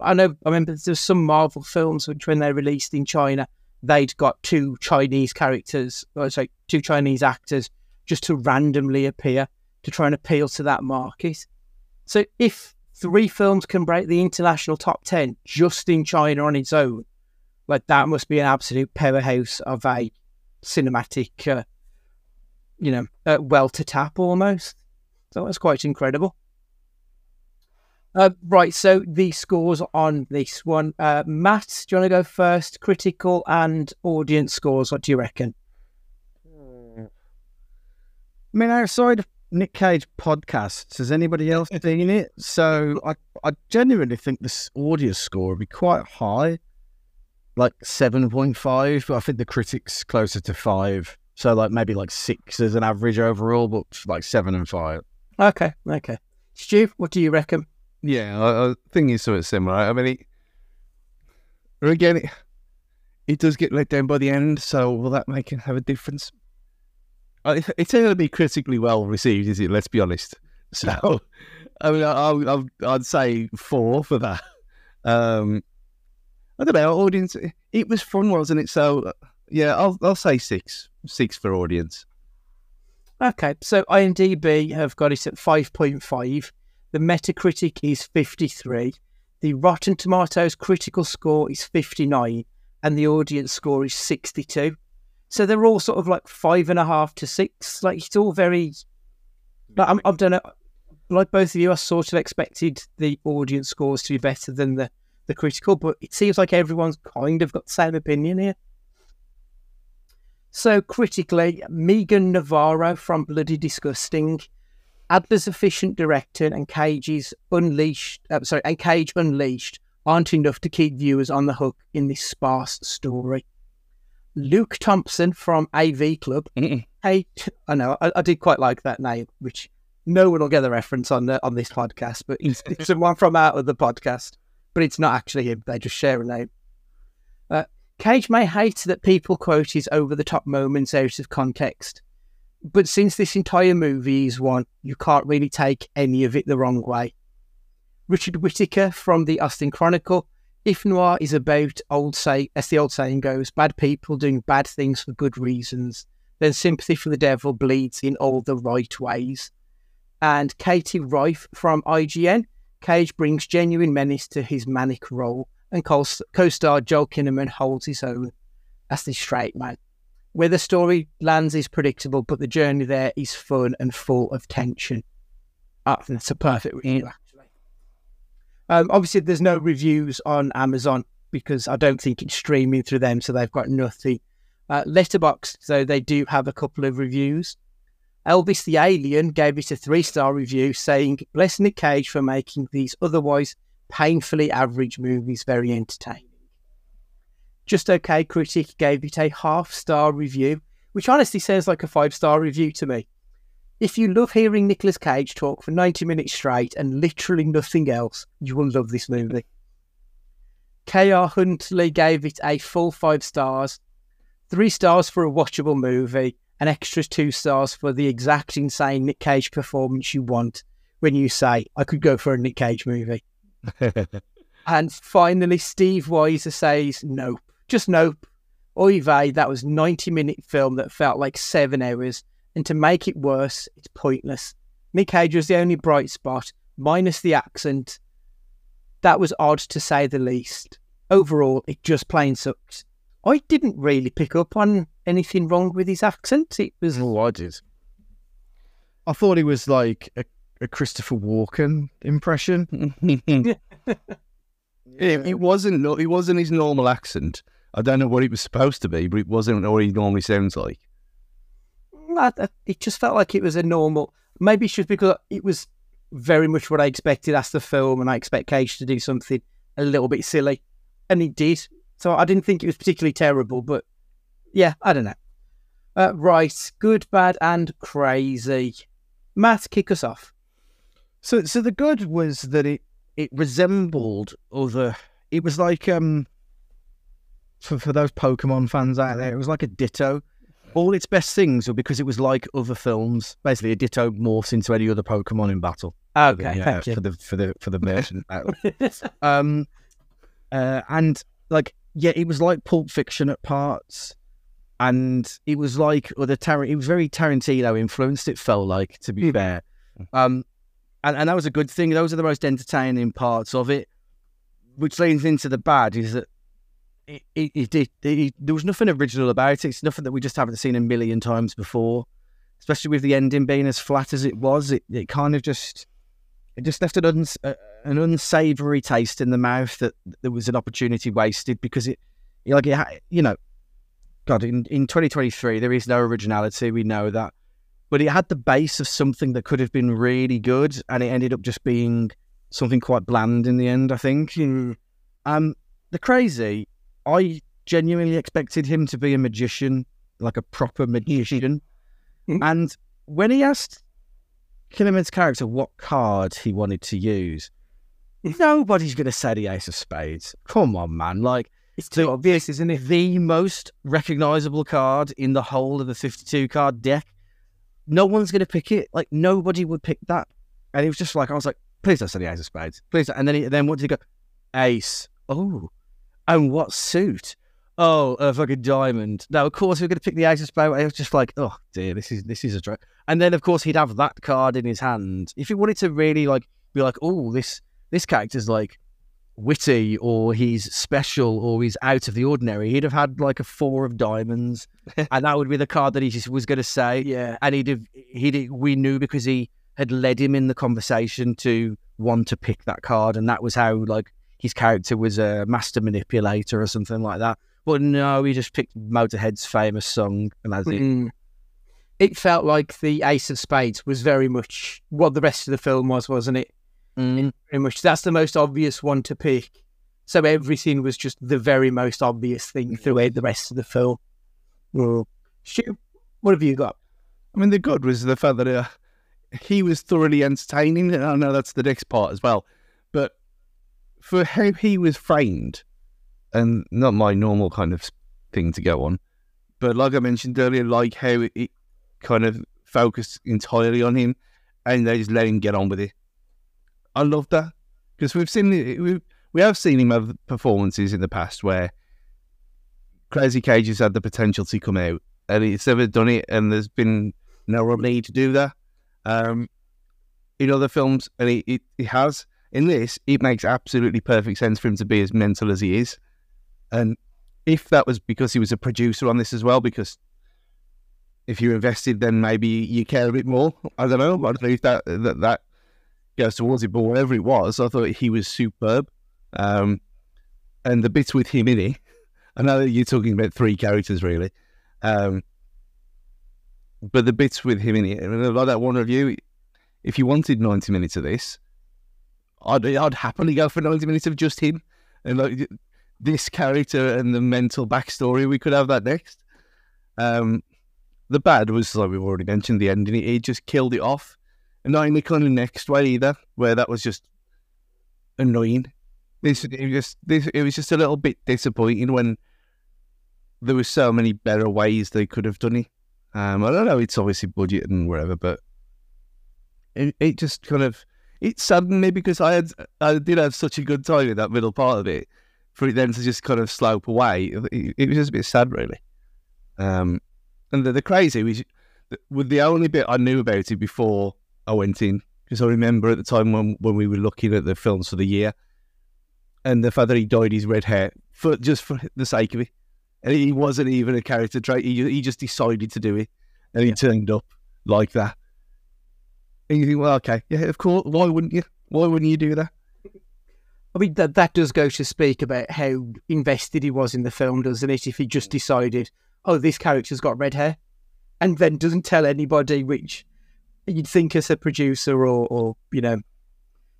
I know I remember there's some Marvel films which when they're released in China, they'd got two Chinese characters, or sorry, two Chinese actors just to randomly appear to try and appeal to that market. So if three films can break the international top 10 just in China on its own, like that must be an absolute powerhouse of a cinematic, uh, you know, uh, well to tap almost. So that's quite incredible. Uh, right, so the scores on this one. Uh, Matt, do you want to go first? Critical and audience scores. What do you reckon? I mean, outside of Nick Cage podcasts, has anybody else seen it? So I, I genuinely think this audience score would be quite high, like seven point five. But I think the critics closer to five. So like maybe like six as an average overall, but like seven and five. Okay, okay. Stu, what do you reckon? Yeah, I, I think it's sort of similar. I mean, it, again, it, it does get let down by the end. So will that make it have a difference? Uh, It's going to be critically well received, is it? Let's be honest. So, I mean, I, I'd say four for that. Um, I don't know, audience. It was fun, wasn't it? So, uh, yeah, I'll I'll say six, six for audience. Okay, so IMDb have got it at 5.5. The Metacritic is 53. The Rotten Tomatoes critical score is 59. And the audience score is 62. So they're all sort of like five and a half to six. Like it's all very. Like I'm, I've done it. Like both of you, I sort of expected the audience scores to be better than the the critical, but it seems like everyone's kind of got the same opinion here. So critically, Megan Navarro from Bloody Disgusting, Adler's efficient director, and Cage's Unleashed, uh, sorry, and Cage Unleashed aren't enough to keep viewers on the hook in this sparse story. Luke Thompson from AV Club, hey, I know I, I did quite like that name, which no one will get the reference on the, on this podcast, but it's, it's someone from out of the podcast, but it's not actually him. They just share a name. Uh, Cage may hate that people quote his over the top moments out of context, but since this entire movie is one, you can't really take any of it the wrong way. Richard Whitaker from the Austin Chronicle. If noir is about old say, as the old saying goes, bad people doing bad things for good reasons, then sympathy for the devil bleeds in all the right ways. And Katie Rife from IGN. Cage brings genuine menace to his manic role and co star Joel Kinnaman holds his own as the straight man. Where the story lands is predictable, but the journey there is fun and full of tension. Think that's a perfect actually. Um, obviously, there's no reviews on Amazon because I don't think it's streaming through them, so they've got nothing. Uh, Letterboxd, though, they do have a couple of reviews. Elvis the Alien gave it a three star review saying, Bless Nick Cage for making these otherwise painfully average movies very entertaining. Just OK Critic gave it a half star review, which honestly sounds like a five star review to me. If you love hearing Nicolas Cage talk for 90 minutes straight and literally nothing else, you will love this movie. K.R. Huntley gave it a full five stars, three stars for a watchable movie, and extra two stars for the exact insane Nick Cage performance you want when you say, I could go for a Nick Cage movie. and finally, Steve Weiser says, nope, just nope. Oy vey, that was 90 minute film that felt like seven hours. And to make it worse, it's pointless. Nick Cage was the only bright spot, minus the accent. That was odd to say the least. Overall, it just plain sucks. I didn't really pick up on anything wrong with his accent. It was. Oh, I did. I thought he was like a, a Christopher Walken impression. it, it wasn't. no- It wasn't his normal accent. I don't know what it was supposed to be, but it wasn't what he normally sounds like. I- I- It just felt like it was a normal. Maybe it's just because it was very much what I expected as the film, and I expect Cage to do something a little bit silly, and he did. So I didn't think it was particularly terrible, but yeah, I don't know. Uh, right, good, bad, and crazy. Matt, kick us off. So, so the good was that it it resembled other. It was like um. For for those Pokemon fans out there, it was like a Ditto. All its best things were because it was like other films. Basically, a Ditto morphs into any other Pokemon in battle. Okay, Yeah, thank you. for the for the for the merchant. battle. um, uh, and like yeah, it was like Pulp Fiction at parts, and it was like other Tar- It was very Tarantino influenced. It felt like, to be fair, um, and and that was a good thing. Those are the most entertaining parts of it. Which leans into the bad is that it, it, it, it, there was nothing original about it. It's nothing that we just haven't seen a million times before. Especially with the ending being as flat as it was, it, it kind of just it just left an, uns- uh, an unsavory taste in the mouth that there was an opportunity wasted because it, like it, you know, God, in, in 2023 there is no originality. We know that, but it had the base of something that could have been really good, and it ended up just being something quite bland in the end. I think. Um, the crazy, I genuinely expected him to be a magician, like a proper magician, Mhm. and when he asked Kinnaman's character what card he wanted to use. Nobody's going to say the Ace of Spades. Come on, man. Like, It's too obvious, isn't it? the most recognizable card in the whole of the 52 card deck. No one's going to pick it. Like, nobody would pick that. And it was just like, I was like, please don't say the Ace of Spades. Please. Don't. And then, he, then what did he go? Ace. Oh. And what suit? Oh, a fucking diamond. Now, of course we're going to pick the Ace of Spades. I was just like, oh dear, this is this is a joke. And then of course he'd have that card in his hand. If he wanted to really like be like, oh, this this character's like witty or he's special or he's out of the ordinary, he'd have had like a four of diamonds, and that would be the card that he just was going to say. Yeah. and he'd have he'd we knew because he had led him in the conversation to want to pick that card, and that was how like his character was a master manipulator or something like that. But no, he just picked Motorhead's famous song, and that's it. Mm. It felt like the Ace of Spades was very much what the rest of the film was, wasn't it? Mm. Very much. That's the most obvious one to pick. So everything was just the very most obvious thing throughout the rest of the film. Mm. Stu, what have you got? I mean, the good was the fact that uh, he was thoroughly entertaining, and I know that's the next part as well. For how he was framed, and not my normal kind of thing to go on, but like I mentioned earlier, like how it, it kind of focused entirely on him, and they just let him get on with it. I love that because we've seen we we have seen him have performances in the past where Crazy Cage has had the potential to come out, and he's never done it, and there's been no real need to do that. Um, in other films, and he, he has. In this, it makes absolutely perfect sense for him to be as mental as he is. And if that was because he was a producer on this as well, because if you're invested, then maybe you care a bit more. I don't know. I don't know if that that, that goes towards it, but whatever it was, I thought he was superb. Um, and the bits with him in it, I know you're talking about three characters really, um, but the bits with him in it, I mean, like that one review, if you wanted 90 minutes of this, I'd, I'd happily go for 90 minutes of just him and like this character and the mental backstory. We could have that next. Um, the bad was like we've already mentioned the ending. He just killed it off, and not in the kind of next way either, where that was just annoying. This it was just this it was just a little bit disappointing when there was so many better ways they could have done it. Um, I don't know. It's obviously budget and whatever, but it, it just kind of it saddened me because I had I did have such a good time in that middle part of it. For it then to just kind of slope away, it, it was just a bit sad, really. Um, and the, the crazy was with the only bit I knew about it before I went in because I remember at the time when when we were looking at the films for the year, and the fact that he dyed his red hair for just for the sake of it, and he wasn't even a character trait. He he just decided to do it, and he turned up like that. And you think, well, okay, yeah, of course. Why wouldn't you? Why wouldn't you do that? I mean, that that does go to speak about how invested he was in the film, doesn't it? If he just decided, oh, this character's got red hair, and then doesn't tell anybody, which you'd think as a producer or, or you know,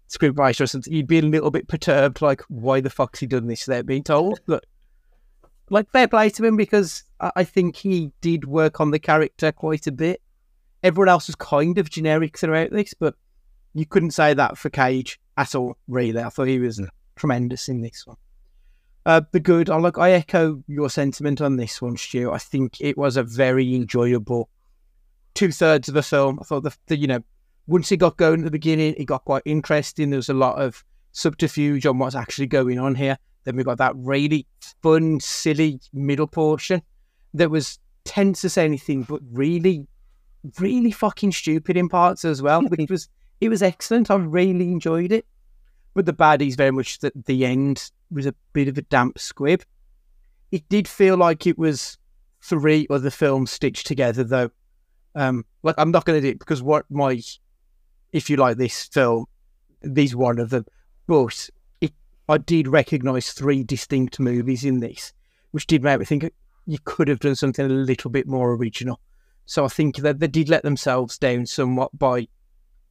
scriptwriter or something, you'd be a little bit perturbed, like, why the fuck's he done this without being told? But, like, fair play to him because I, I think he did work on the character quite a bit. Everyone else was kind of generic throughout this, but you couldn't say that for Cage at all, really. I thought he was tremendous in this one. Uh, the good, I like. I echo your sentiment on this one, Stu. I think it was a very enjoyable two thirds of the film. I thought the, the, you know, once it got going at the beginning, it got quite interesting. There was a lot of subterfuge on what's actually going on here. Then we got that really fun, silly middle portion that was tense as anything, but really, really fucking stupid in parts as well. Which was it was excellent. I really enjoyed it. But the baddies very much that the end was a bit of a damp squib. It did feel like it was three other films stitched together though. Um like I'm not gonna do it because what my if you like this film, these one of them. But it I did recognise three distinct movies in this, which did make me think you could have done something a little bit more original. So I think that they did let themselves down somewhat by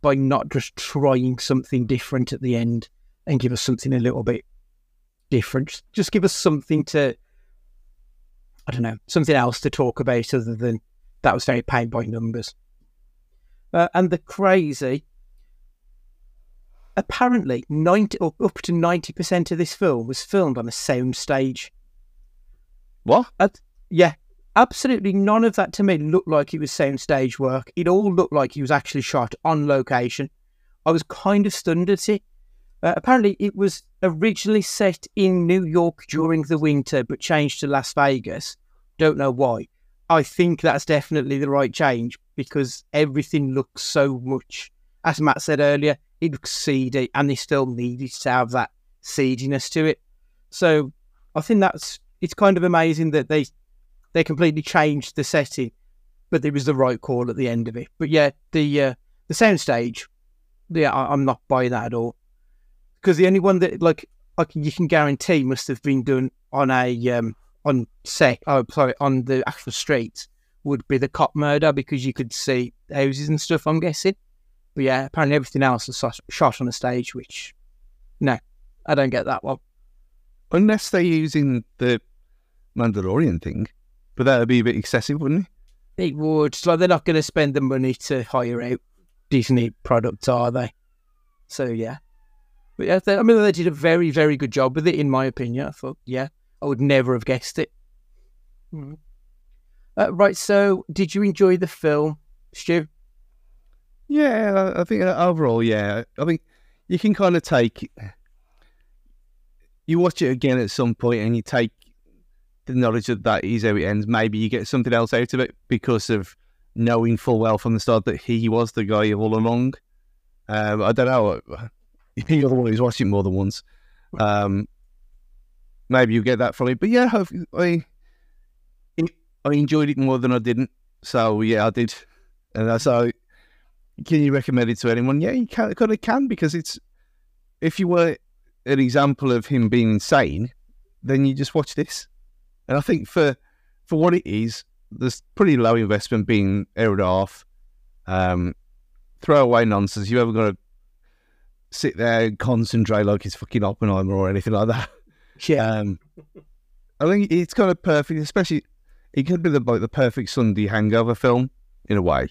by not just trying something different at the end and give us something a little bit different. Just give us something to, I don't know, something else to talk about other than that was very paint by numbers. Uh, and the crazy, apparently, 90 or up to 90% of this film was filmed on a sound stage. What? Yeah, absolutely none of that to me looked like it was sound stage work. It all looked like he was actually shot on location. I was kind of stunned at it. Uh, apparently, it was originally set in New York during the winter, but changed to Las Vegas. Don't know why. I think that's definitely the right change because everything looks so much, as Matt said earlier, it looks seedy, and they still needed to have that seediness to it. So I think that's it's kind of amazing that they they completely changed the setting, but it was the right call at the end of it. But yeah, the uh, the soundstage, yeah, I, I'm not buying that at all because the only one that like I can, you can guarantee must have been done on a um on set. Oh, sorry, on the actual street would be the cop murder because you could see houses and stuff. I'm guessing. But yeah, apparently everything else was shot on a stage, which no, I don't get that one. Unless they're using the Mandalorian thing, but that would be a bit excessive, wouldn't it? It would. It's like they're not going to spend the money to hire out Disney products, are they? So yeah. But yeah, they, I mean, they did a very, very good job with it, in my opinion. I thought, yeah, I would never have guessed it. Mm. Uh, right. So, did you enjoy the film, Stu? Yeah, I think uh, overall, yeah. I think you can kind of take. You watch it again at some point, and you take the knowledge that that is how it ends. Maybe you get something else out of it because of knowing full well from the start that he was the guy all along. Um, I don't know. You're the one who's watched it more than once. Um, maybe you get that from it, but yeah, I, I enjoyed it more than I didn't. So yeah, I did, and so, can you recommend it to anyone? Yeah, you can, kind of can because it's if you were an example of him being insane, then you just watch this. And I think for for what it is, there's pretty low investment being aired off. Um, throwaway nonsense. You ever got to sit there and concentrate like it's fucking Oppenheimer or anything like that? Yeah. Um, I think it's kind of perfect, especially it could be the like the perfect Sunday hangover film in a way.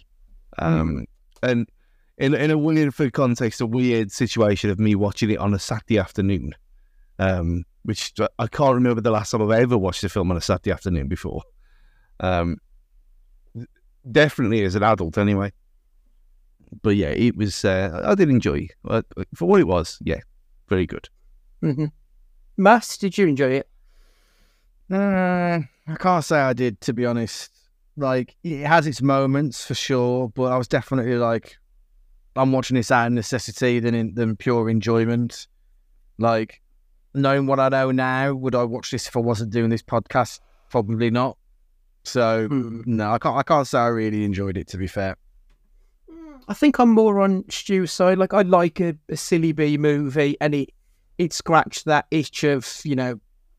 Um, mm and in in a weird for context, a weird situation of me watching it on a Saturday afternoon, um, which I can't remember the last time I've ever watched a film on a Saturday afternoon before. Um, definitely as an adult, anyway. But yeah, it was. Uh, I did enjoy uh, for what it was. Yeah, very good. Mm-hmm. Matt, did you enjoy it? Uh, I can't say I did, to be honest like it has its moments for sure, but I was definitely like, I'm watching this out of necessity than in, than pure enjoyment. Like knowing what I know now, would I watch this if I wasn't doing this podcast? Probably not. So mm. no, I can't. I can't say I really enjoyed it. To be fair, I think I'm more on Stu's side. Like I like a, a silly B movie, and it it scratched that itch of you know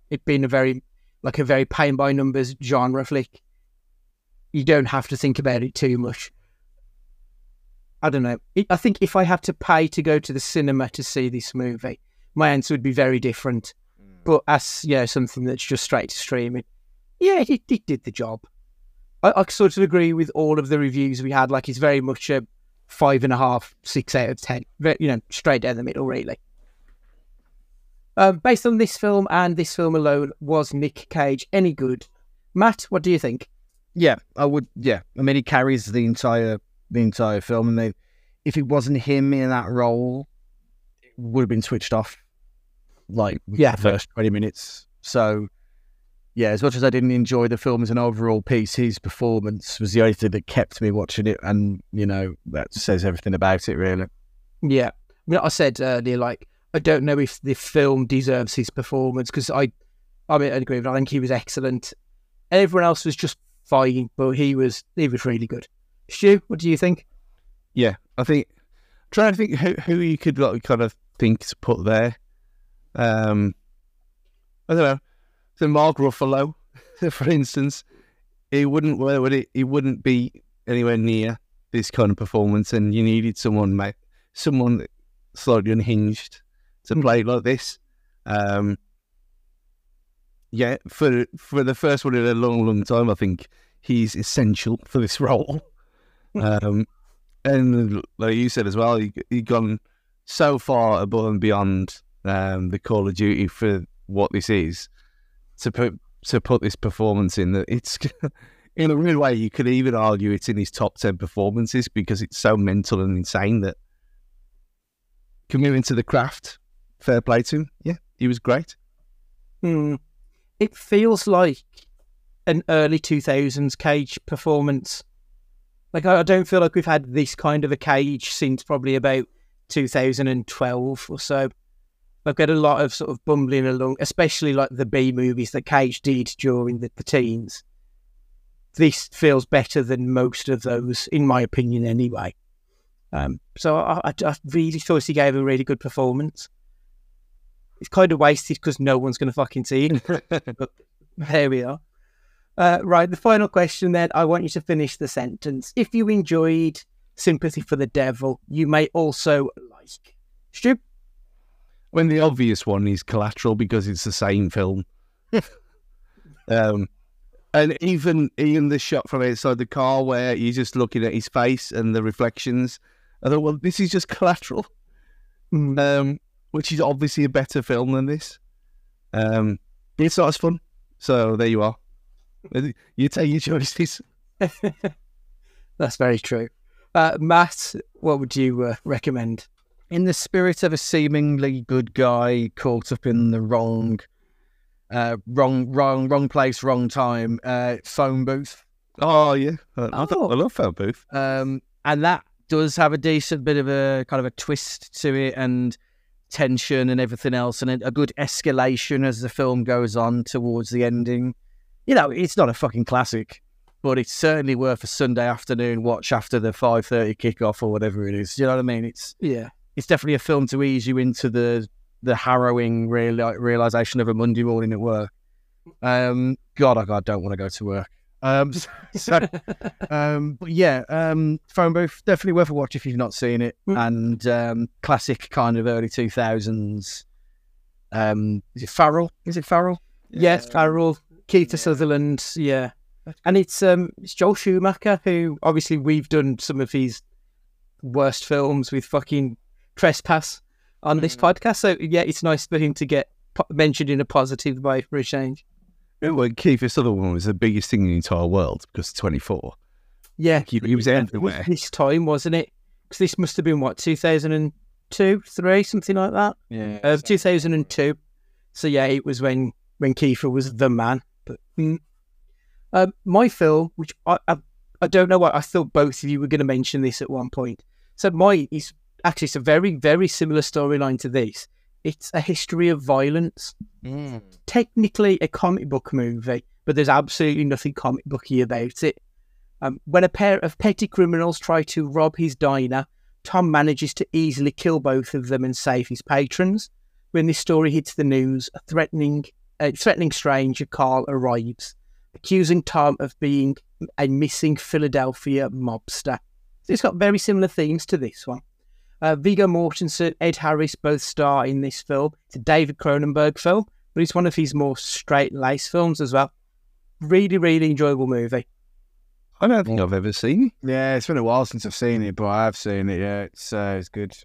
it being a very like a very pain by numbers genre flick you don't have to think about it too much. I don't know. I think if I had to pay to go to the cinema to see this movie, my answer would be very different. Mm. But as yeah, something that's just straight to streaming, yeah, it, it did the job. I, I, sort of agree with all of the reviews we had. Like it's very much a five and a half, six out of ten. You know, straight down the middle, really. Um, based on this film and this film alone, was Nick Cage any good? Matt, what do you think? Yeah, I would. Yeah, I mean, he carries the entire the entire film, and they, if it wasn't him in that role, it would have been switched off. Like yeah, the first twenty minutes. So yeah, as much as I didn't enjoy the film as an overall piece, his performance was the only thing that kept me watching it, and you know that says everything about it, really. Yeah, I mean, I said earlier, like I don't know if the film deserves his performance because I, I mean, I agree. But I think he was excellent. Everyone else was just fine, but he was he was really good. Stu, what do you think? Yeah, I think I'm trying to think who, who you could like kind of think to put there. Um, I don't know. So Mark Ruffalo, for instance, he wouldn't would it? He wouldn't be anywhere near this kind of performance, and you needed someone, mate, someone slightly unhinged to hmm. play like this. Um, yeah, for for the first one in a long, long time, I think he's essential for this role. um, and like you said as well, he he gone so far above and beyond um, the Call of Duty for what this is to put to put this performance in that it's in a real way you could even argue it's in his top ten performances because it's so mental and insane that coming into the craft, fair play to him. Yeah, he was great. Hmm it feels like an early 2000s Cage performance. Like, I don't feel like we've had this kind of a Cage since probably about 2012 or so. I've got a lot of sort of bumbling along, especially like the B movies that Cage did during the, the teens. This feels better than most of those, in my opinion, anyway. Um, so I, I, I really thought he gave a really good performance. It's kind of wasted because no one's going to fucking see it. but there we are. Uh, right, the final question then. I want you to finish the sentence. If you enjoyed Sympathy for the Devil, you may also like. Stu? When the obvious one is Collateral because it's the same film. um, and even even the shot from outside the car where you're just looking at his face and the reflections. I thought, well, this is just Collateral, um, which is obviously a better film than this. Um, it's not as fun. So there you are. You take your choices. That's very true. Uh, Matt, what would you uh, recommend? In the spirit of a seemingly good guy caught up in the wrong, uh, wrong, wrong, wrong place, wrong time, uh, phone booth. Oh yeah, I, Oh. I love phone booth. Um, and that does have a decent bit of a kind of a twist to it and tension and everything else, and a, a good escalation as the film goes on towards the ending. You know, it's not a fucking classic, but it's certainly worth a Sunday afternoon watch after the five thirty kickoff or whatever it is. You know what I mean? It's Yeah. It's definitely a film to ease you into the the harrowing real, realization of a Monday morning at work. Um, God, I God, don't want to go to work. Um, so, um, but yeah, um, phone booth definitely worth a watch if you've not seen it, Mm. and um, classic kind of early two thousands. Um, is it Farrell? Is it Farrell? Yes, Farrell, Kiefer Sutherland, yeah. And it's um it's Joel Schumacher who obviously we've done some of his worst films with fucking Trespass on this podcast. So yeah, it's nice for him to get po- mentioned in a positive way for a change. Remember when Kiefer Sutherland was the biggest thing in the entire world because 24. Yeah, He, he was it everywhere. this time, wasn't it? Because this must have been what 2002, three, something like that. Yeah. Uh, 2002. So yeah, it was when when Kiefer was the man. But mm. um, my film, which I, I I don't know why I thought both of you were going to mention this at one point. So my is actually it's a very very similar storyline to this. It's a history of violence. Technically a comic book movie, but there's absolutely nothing comic booky about it. Um, when a pair of petty criminals try to rob his diner, Tom manages to easily kill both of them and save his patrons. When this story hits the news, a threatening, a threatening stranger, Carl, arrives, accusing Tom of being a missing Philadelphia mobster. So it's got very similar themes to this one. Uh, Viggo Mortensen, Ed Harris both star in this film. It's a David Cronenberg film, but it's one of his more straight laced films as well. Really, really enjoyable movie. I don't think I've ever seen it. Yeah, it's been a while since I've seen it, but I have seen it. Yeah, it's uh, it's good.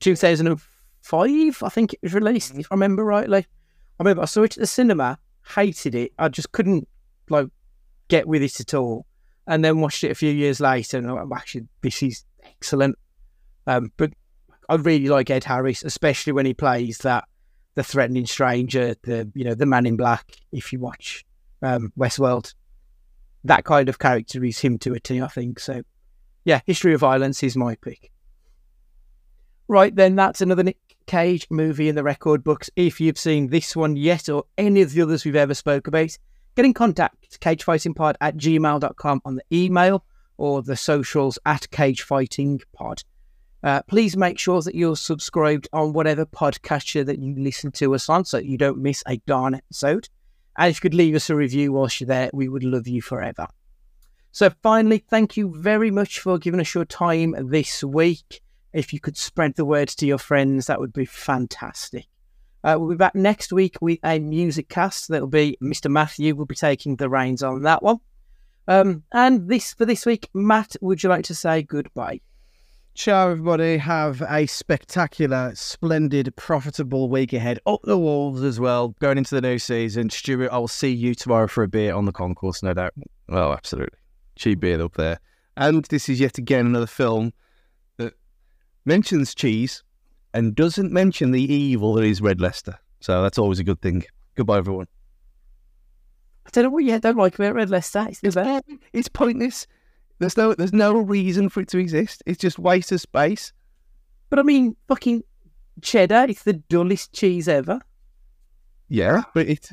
2005, I think it was released, if I remember rightly. I remember I saw it at the cinema, hated it. I just couldn't like get with it at all. And then watched it a few years later, and I'm like, actually this is excellent. Um, but I really like Ed Harris, especially when he plays that the threatening stranger, the you know the man in black. If you watch um, Westworld, that kind of character is him to a T. I think so. Yeah, History of Violence is my pick. Right then, that's another Nick Cage movie in the record books. If you've seen this one yet or any of the others we've ever spoke about, get in contact, cagefightingpod at gmail.com on the email or the socials at cagefightingpod. Uh, please make sure that you're subscribed on whatever podcatcher that you listen to us on so you don't miss a darn episode. And if you could leave us a review whilst you're there, we would love you forever. So, finally, thank you very much for giving us your time this week. If you could spread the word to your friends, that would be fantastic. Uh, we'll be back next week with a music cast. That'll be Mr. Matthew will be taking the reins on that one. Um, and this for this week, Matt, would you like to say goodbye? Ciao, everybody. Have a spectacular, splendid, profitable week ahead. Up the Wolves as well, going into the new season. Stuart, I will see you tomorrow for a beer on the concourse, no doubt. Oh, absolutely. Cheap beer up there. And this is yet again another film that mentions cheese and doesn't mention the evil that is Red Leicester. So that's always a good thing. Goodbye, everyone. I don't know what you don't like about Red Leicester. It's the best. It's pointless. There's no there's no reason for it to exist. It's just waste of space. But I mean, fucking cheddar. It's the dullest cheese ever. Yeah, but it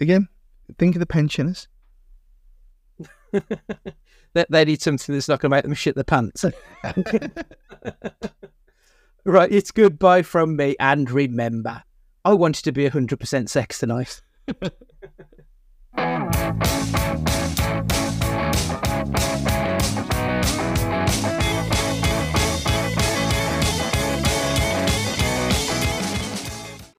again. Think of the pensioners. They, they need something that's not going to make them shit their pants. right, it's goodbye from me. And remember, I wanted to be 100% sex tonight.